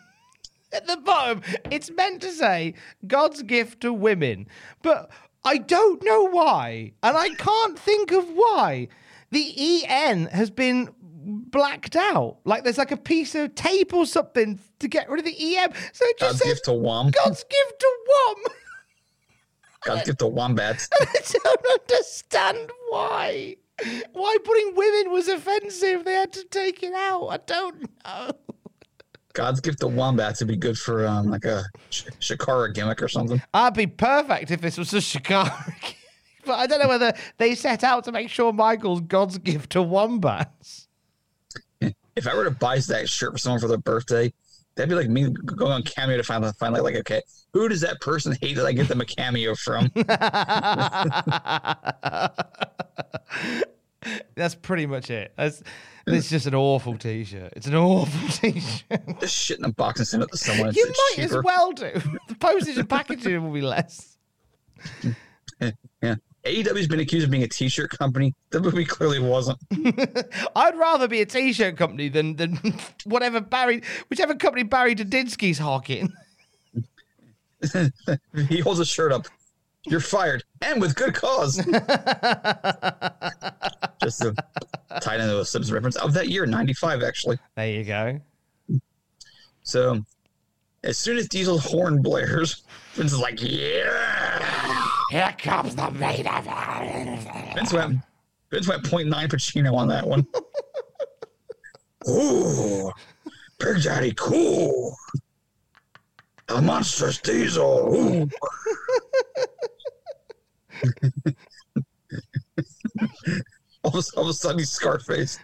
S4: at the bottom, it's meant to say God's gift to women, but I don't know why, and I can't think of why. The EN has been blacked out. Like there's like a piece of tape or something to get rid of the EM. So it just
S1: God's
S4: says
S1: gift to Wom.
S4: God's gift to Wom.
S1: God's gift to Wombats.
S4: I don't understand why. Why putting women was offensive. They had to take it out. I don't know.
S1: God's gift to Wombats would be good for um, like a Sh- Shakara gimmick or something.
S4: I'd be perfect if this was a Shikari. but I don't know whether they set out to make sure Michaels God's gift to wombats.
S1: If I were to buy that shirt for someone for their birthday, that'd be like me going on Cameo to find find like, like okay, who does that person hate that I get them a cameo from?
S4: That's pretty much it. That's it's just an awful t-shirt. It's an awful t-shirt.
S1: Just shit in a box and send it to someone.
S4: You might
S1: cheaper.
S4: as well do. The postage and packaging will be less.
S1: Yeah. AEW's been accused of being a t-shirt company. The movie clearly wasn't.
S4: I'd rather be a t-shirt company than than whatever Barry, whichever company Barry Didinsky's hawking.
S1: he holds a shirt up. You're fired, and with good cause. Just to tie it into a Simpsons reference of that year, '95, actually.
S4: There you go.
S1: So, as soon as Diesel's horn blares, Vince is like, "Yeah!"
S4: Here comes the main event.
S1: Vince went, Vince went 0.9 Pacino on that one. Ooh, Big Daddy, cool. The monstrous Diesel. Ooh. all, of, all of a sudden, he's Scarface.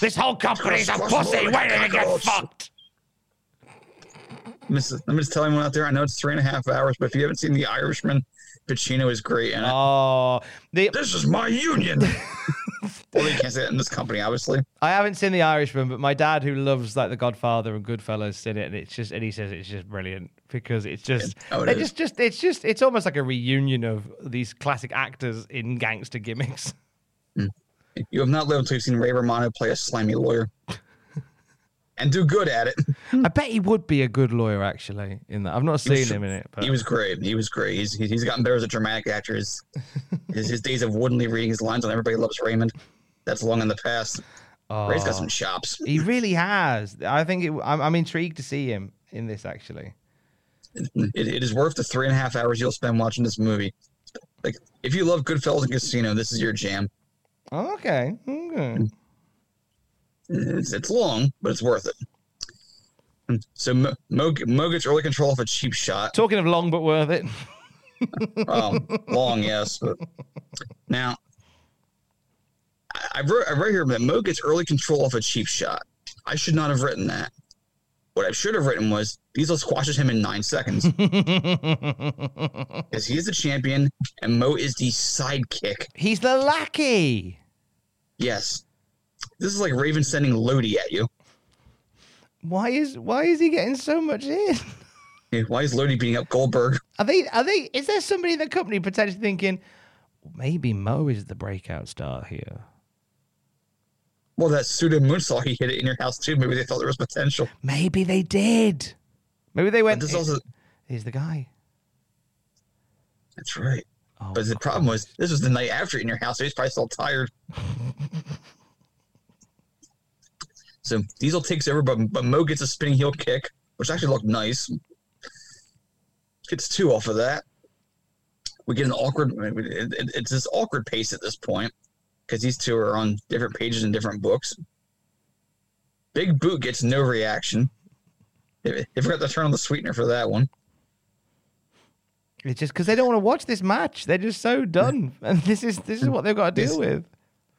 S4: This whole company's a pussy waiting to get fucked.
S1: Let me, just, let me just tell anyone out there. I know it's three and a half hours, but if you haven't seen The Irishman, Pacino is great in it.
S4: Oh, the
S1: this is my union. well, you can't say that in this company, obviously.
S4: I haven't seen The Irishman, but my dad, who loves like The Godfather and Goodfellas, seen it, and it's just, and he says it's just brilliant because it's just,
S1: Oh, it
S4: just, just, it's just, it's almost like a reunion of these classic actors in gangster gimmicks. Hmm.
S1: You have not lived until you've seen Ray Romano play a slimy lawyer and do good at it.
S4: I bet he would be a good lawyer, actually. In that, I've not seen him in it, but
S1: He was great. He was great. He's he's gotten better as a dramatic actor. His his, his days of woodenly reading his lines on Everybody Loves Raymond. That's long in the past. Ray's got
S4: Oh.
S1: some chops.
S4: he really has. I think it, I'm, I'm intrigued to see him in this. Actually,
S1: It, it is worth the three and a half hours you'll spend watching this movie. Like if you love Goodfellas and Casino, this is your jam.
S4: okay, okay.
S1: It's, it's long, but it's worth it. So Mo, Mo, Mo gets early control off a cheap shot.
S4: Talking of long but worth it.
S1: Um, long, yes. But now, I, I wrote, I wrote here that Mo gets early control off a cheap shot. I should not have written that. What I should have written was Diesel squashes him in nine seconds because he is the champion and Mo is the sidekick.
S4: He's the lackey.
S1: Yes, this is like Raven sending Lodi at you.
S4: Why is why is he getting so much in?
S1: Why is Lodi beating up Goldberg?
S4: Are they? Are they? Is there somebody in the company potentially thinking maybe Mo is the breakout star here?
S1: Well, that pseudo moonsault he hit it in your house too. Maybe they thought there was potential.
S4: Maybe they did. Maybe they went.
S1: But this also
S4: He's the guy.
S1: that's right.
S4: Oh,
S1: But the problem was this was the night after in your house, so he's probably still tired. so Diesel takes over, but, but Mo gets a spinning heel kick, which actually looked nice. Gets two off of that. We get an awkward. it- it- It's this awkward pace at this point because these two are on different pages in different books. Big Boot gets no reaction. They they forgot to turn on the sweetener for that one.
S4: It's just because they don't want to watch this match. They're just so done, and this is this is mm. what they've got to deal
S1: Yes.
S4: with.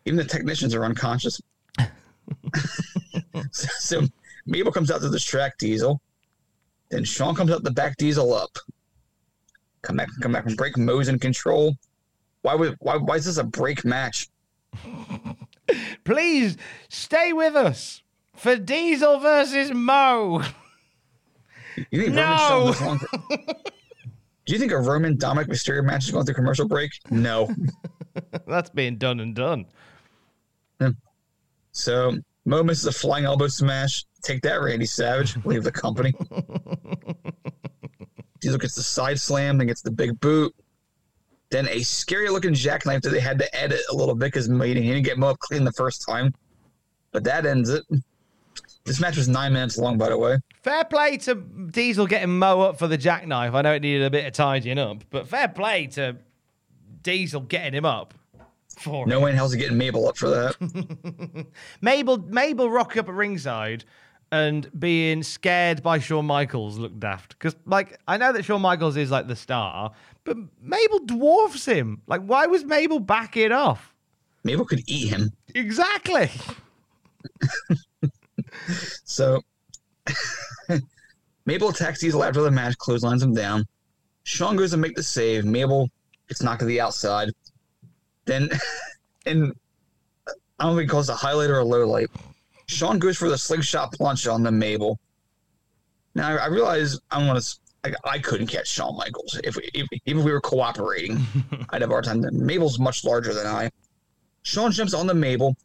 S1: Even the technicians are unconscious. so, so Mabel comes out to distract Diesel. Then Shawn comes out to back Diesel up. Come back, come back and break. Mo's in control. Why would why why is this a break match?
S4: Please stay with us for Diesel versus Mo.
S1: You think
S4: No!
S1: Roman Reigns long for- Do you think a Roman Dominik Mysterio match is going through commercial break? No.
S4: That's being done and done. Hmm.
S1: So Mo misses a flying elbow smash. Take that, Randy Savage. Leave the company. Diesel gets the side slam, then gets the big boot. Then a scary looking jackknife that they had to edit a little bit because he didn't get Mo up clean the first time. But that ends it. This match was nine minutes long, by the way.
S4: Fair play to Diesel getting Mo up for the jackknife. I know it needed a bit of tidying up, but fair play to Diesel getting him up. For
S1: No way in hell's he getting Mabel up for that.
S4: Mabel, Mabel rock up at ringside and being scared by Shawn Michaels looked daft. Because, like, I know that Shawn Michaels is like the star, but Mabel dwarfs him. Like, why was Mabel backing off?
S1: Mabel could eat him.
S4: Exactly.
S1: So Mabel attacks Diesel after the match, clotheslines him down. Shawn goes to make the save. Mabel gets knocked to the outside. Then, and I don't think he calls it a highlight or a low light. Shawn goes for the slingshot punch on the Mabel. Now I, I realize I don't want to. Like, I couldn't catch Shawn Michaels if, we, if even if we were cooperating. I'd have a hard time. Mabel's much larger than I. Shawn jumps on the Mabel.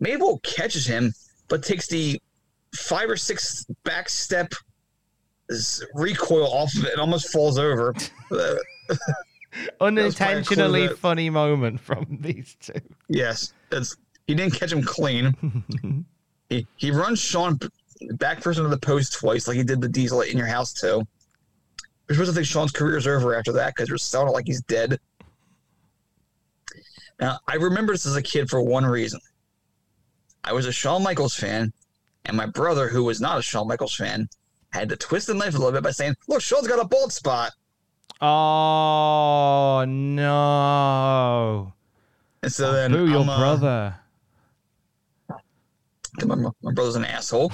S1: Mabel catches him, but takes the five or six back step recoil off of it and almost falls over.
S4: Unintentionally funny moment from these two.
S1: yes, it's, he didn't catch him clean. he, he runs Shawn back first into the post twice, like he did the Diesel in your house too. We're supposed to think Shawn's career is over after that because we're selling it like he's dead. Now, I remember this as a kid for one reason. I was a Shawn Michaels fan, and my brother, who was not a Shawn Michaels fan, had to twist the knife a little bit by saying, Look, Shawn's got a bald spot.
S4: Oh, no.
S1: And so then
S4: Boo your
S1: uh,
S4: brother.
S1: my, my brother's an asshole,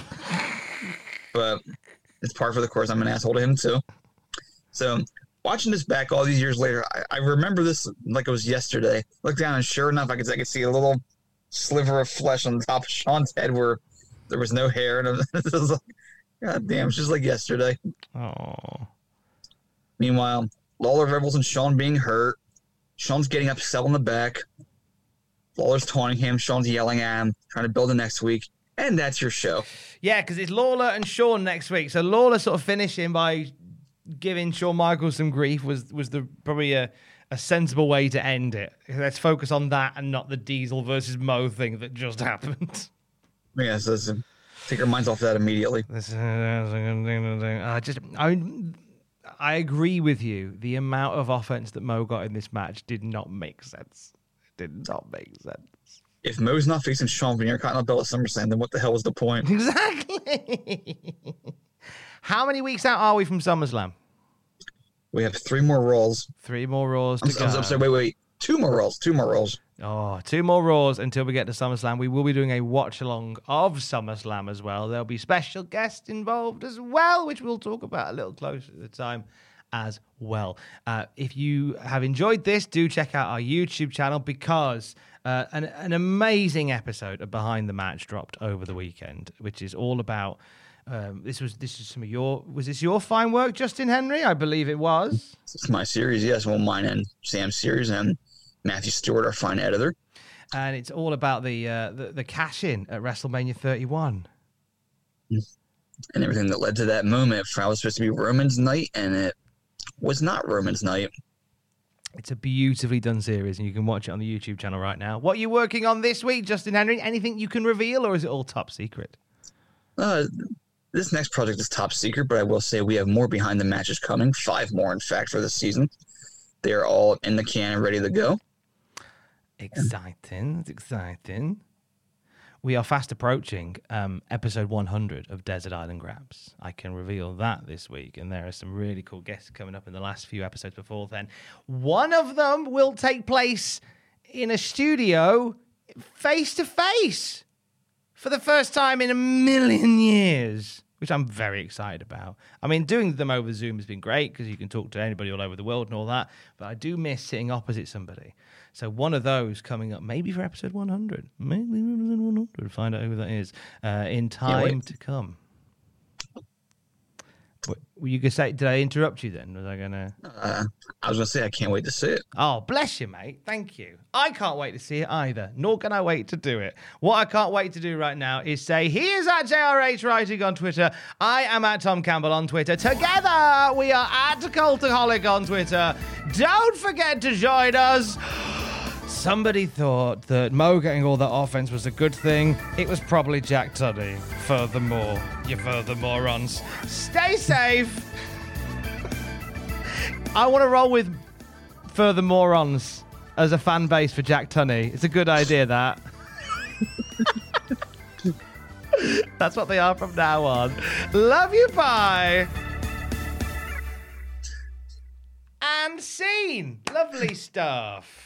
S1: but it's par for the course. I'm an asshole to him too. So watching this back all these years later, I, I remember this like it was yesterday. Look down and sure enough, I could I could see a little sliver of flesh on the top of Shawn's head where there was no hair, and it was like, God damn, it's just like yesterday.
S4: Oh.
S1: Meanwhile, Lawler rebels and Shawn being hurt. Shawn's getting upset on the back. Lawler's taunting him. Shawn's yelling at him, trying to build the next week. And that's your show.
S4: Yeah, because it's Lawler and Shawn next week. So Lawler sort of finishing by giving Shawn Michaels some grief was was the probably a, a sensible way to end it. Let's focus on that and not the Diesel versus Mo thing that just happened.
S1: Yeah, so let's, uh, take our minds off that immediately.
S4: I just I I agree with you. The amount of offense that Mo got in this match did not make sense. It did not make sense.
S1: If Mo's not facing Shawn for your Continental Belt at SummerSlam, then what the hell was the point?
S4: Exactly. How many weeks out are we from SummerSlam?
S1: We have three more rolls.
S4: Three more Raws
S1: I'm,
S4: to
S1: I'm,
S4: go.
S1: I'm sorry, wait, wait. Two more rolls. Two more rolls.
S4: Oh, two more Raws until we get to SummerSlam. We will be doing a watch along of SummerSlam as well. There'll be special guests involved as well, which we'll talk about a little closer to the time as well. Uh, if you have enjoyed this, do check out our YouTube channel because uh, an, an amazing episode of Behind the Match dropped over the weekend, which is all about. Um, this was this is some of your was this your fine work, Justin Henry? I believe it was.
S1: It's my series, yes. Well, mine and Sam's series and Matthew Stewart, our fine editor.
S4: and it's all about the uh, the, the cash in at WrestleMania 31.
S1: and everything that led to that moment. For I was supposed to be Roman's night, and it was not Roman's night.
S4: It's a beautifully done series, and you can watch it on the YouTube channel right now. What are you working on this week, Justin Henry? Anything you can reveal, or is it all top secret?
S1: Uh, this next project is top secret, but I will say we have more behind the matches coming. Five more, in fact, for this season. They are all in the can and ready to go.
S4: Exciting, it's exciting. We are fast approaching um, episode 100 of Desert Island Graps. I can reveal that this week, and there are some really cool guests coming up in the last few episodes before then. One of them will take place in a studio face to face for the first time in a million years, which I'm very excited about. I mean, doing them over Zoom has been great because you can talk to anybody all over the world and all that, but I do miss sitting opposite somebody. So one of those coming up, maybe for episode 100, maybe episode 100. Find out who that is uh, in time
S1: wait.
S4: to come. Were you gonna say? Did I interrupt you? Then was I gonna?
S1: Uh, I was gonna say I can't wait to see it.
S4: Oh, bless you, mate. Thank you. I can't wait to see it either, nor can I wait to do it. What I can't wait to do right now is say, he is at JRH Writing on Twitter. I am at Tom Campbell on Twitter. Together, we are at Cultaholic on Twitter. Don't forget to join us. Somebody thought that Mo getting all that offense was a good thing. It was probably Jack Tunney. Furthermore, you further morons. Stay safe. I want to roll with further morons as a fan base for Jack Tunney. It's a good idea, that. That's what they are from now on. Love you, bye. And scene. Lovely stuff.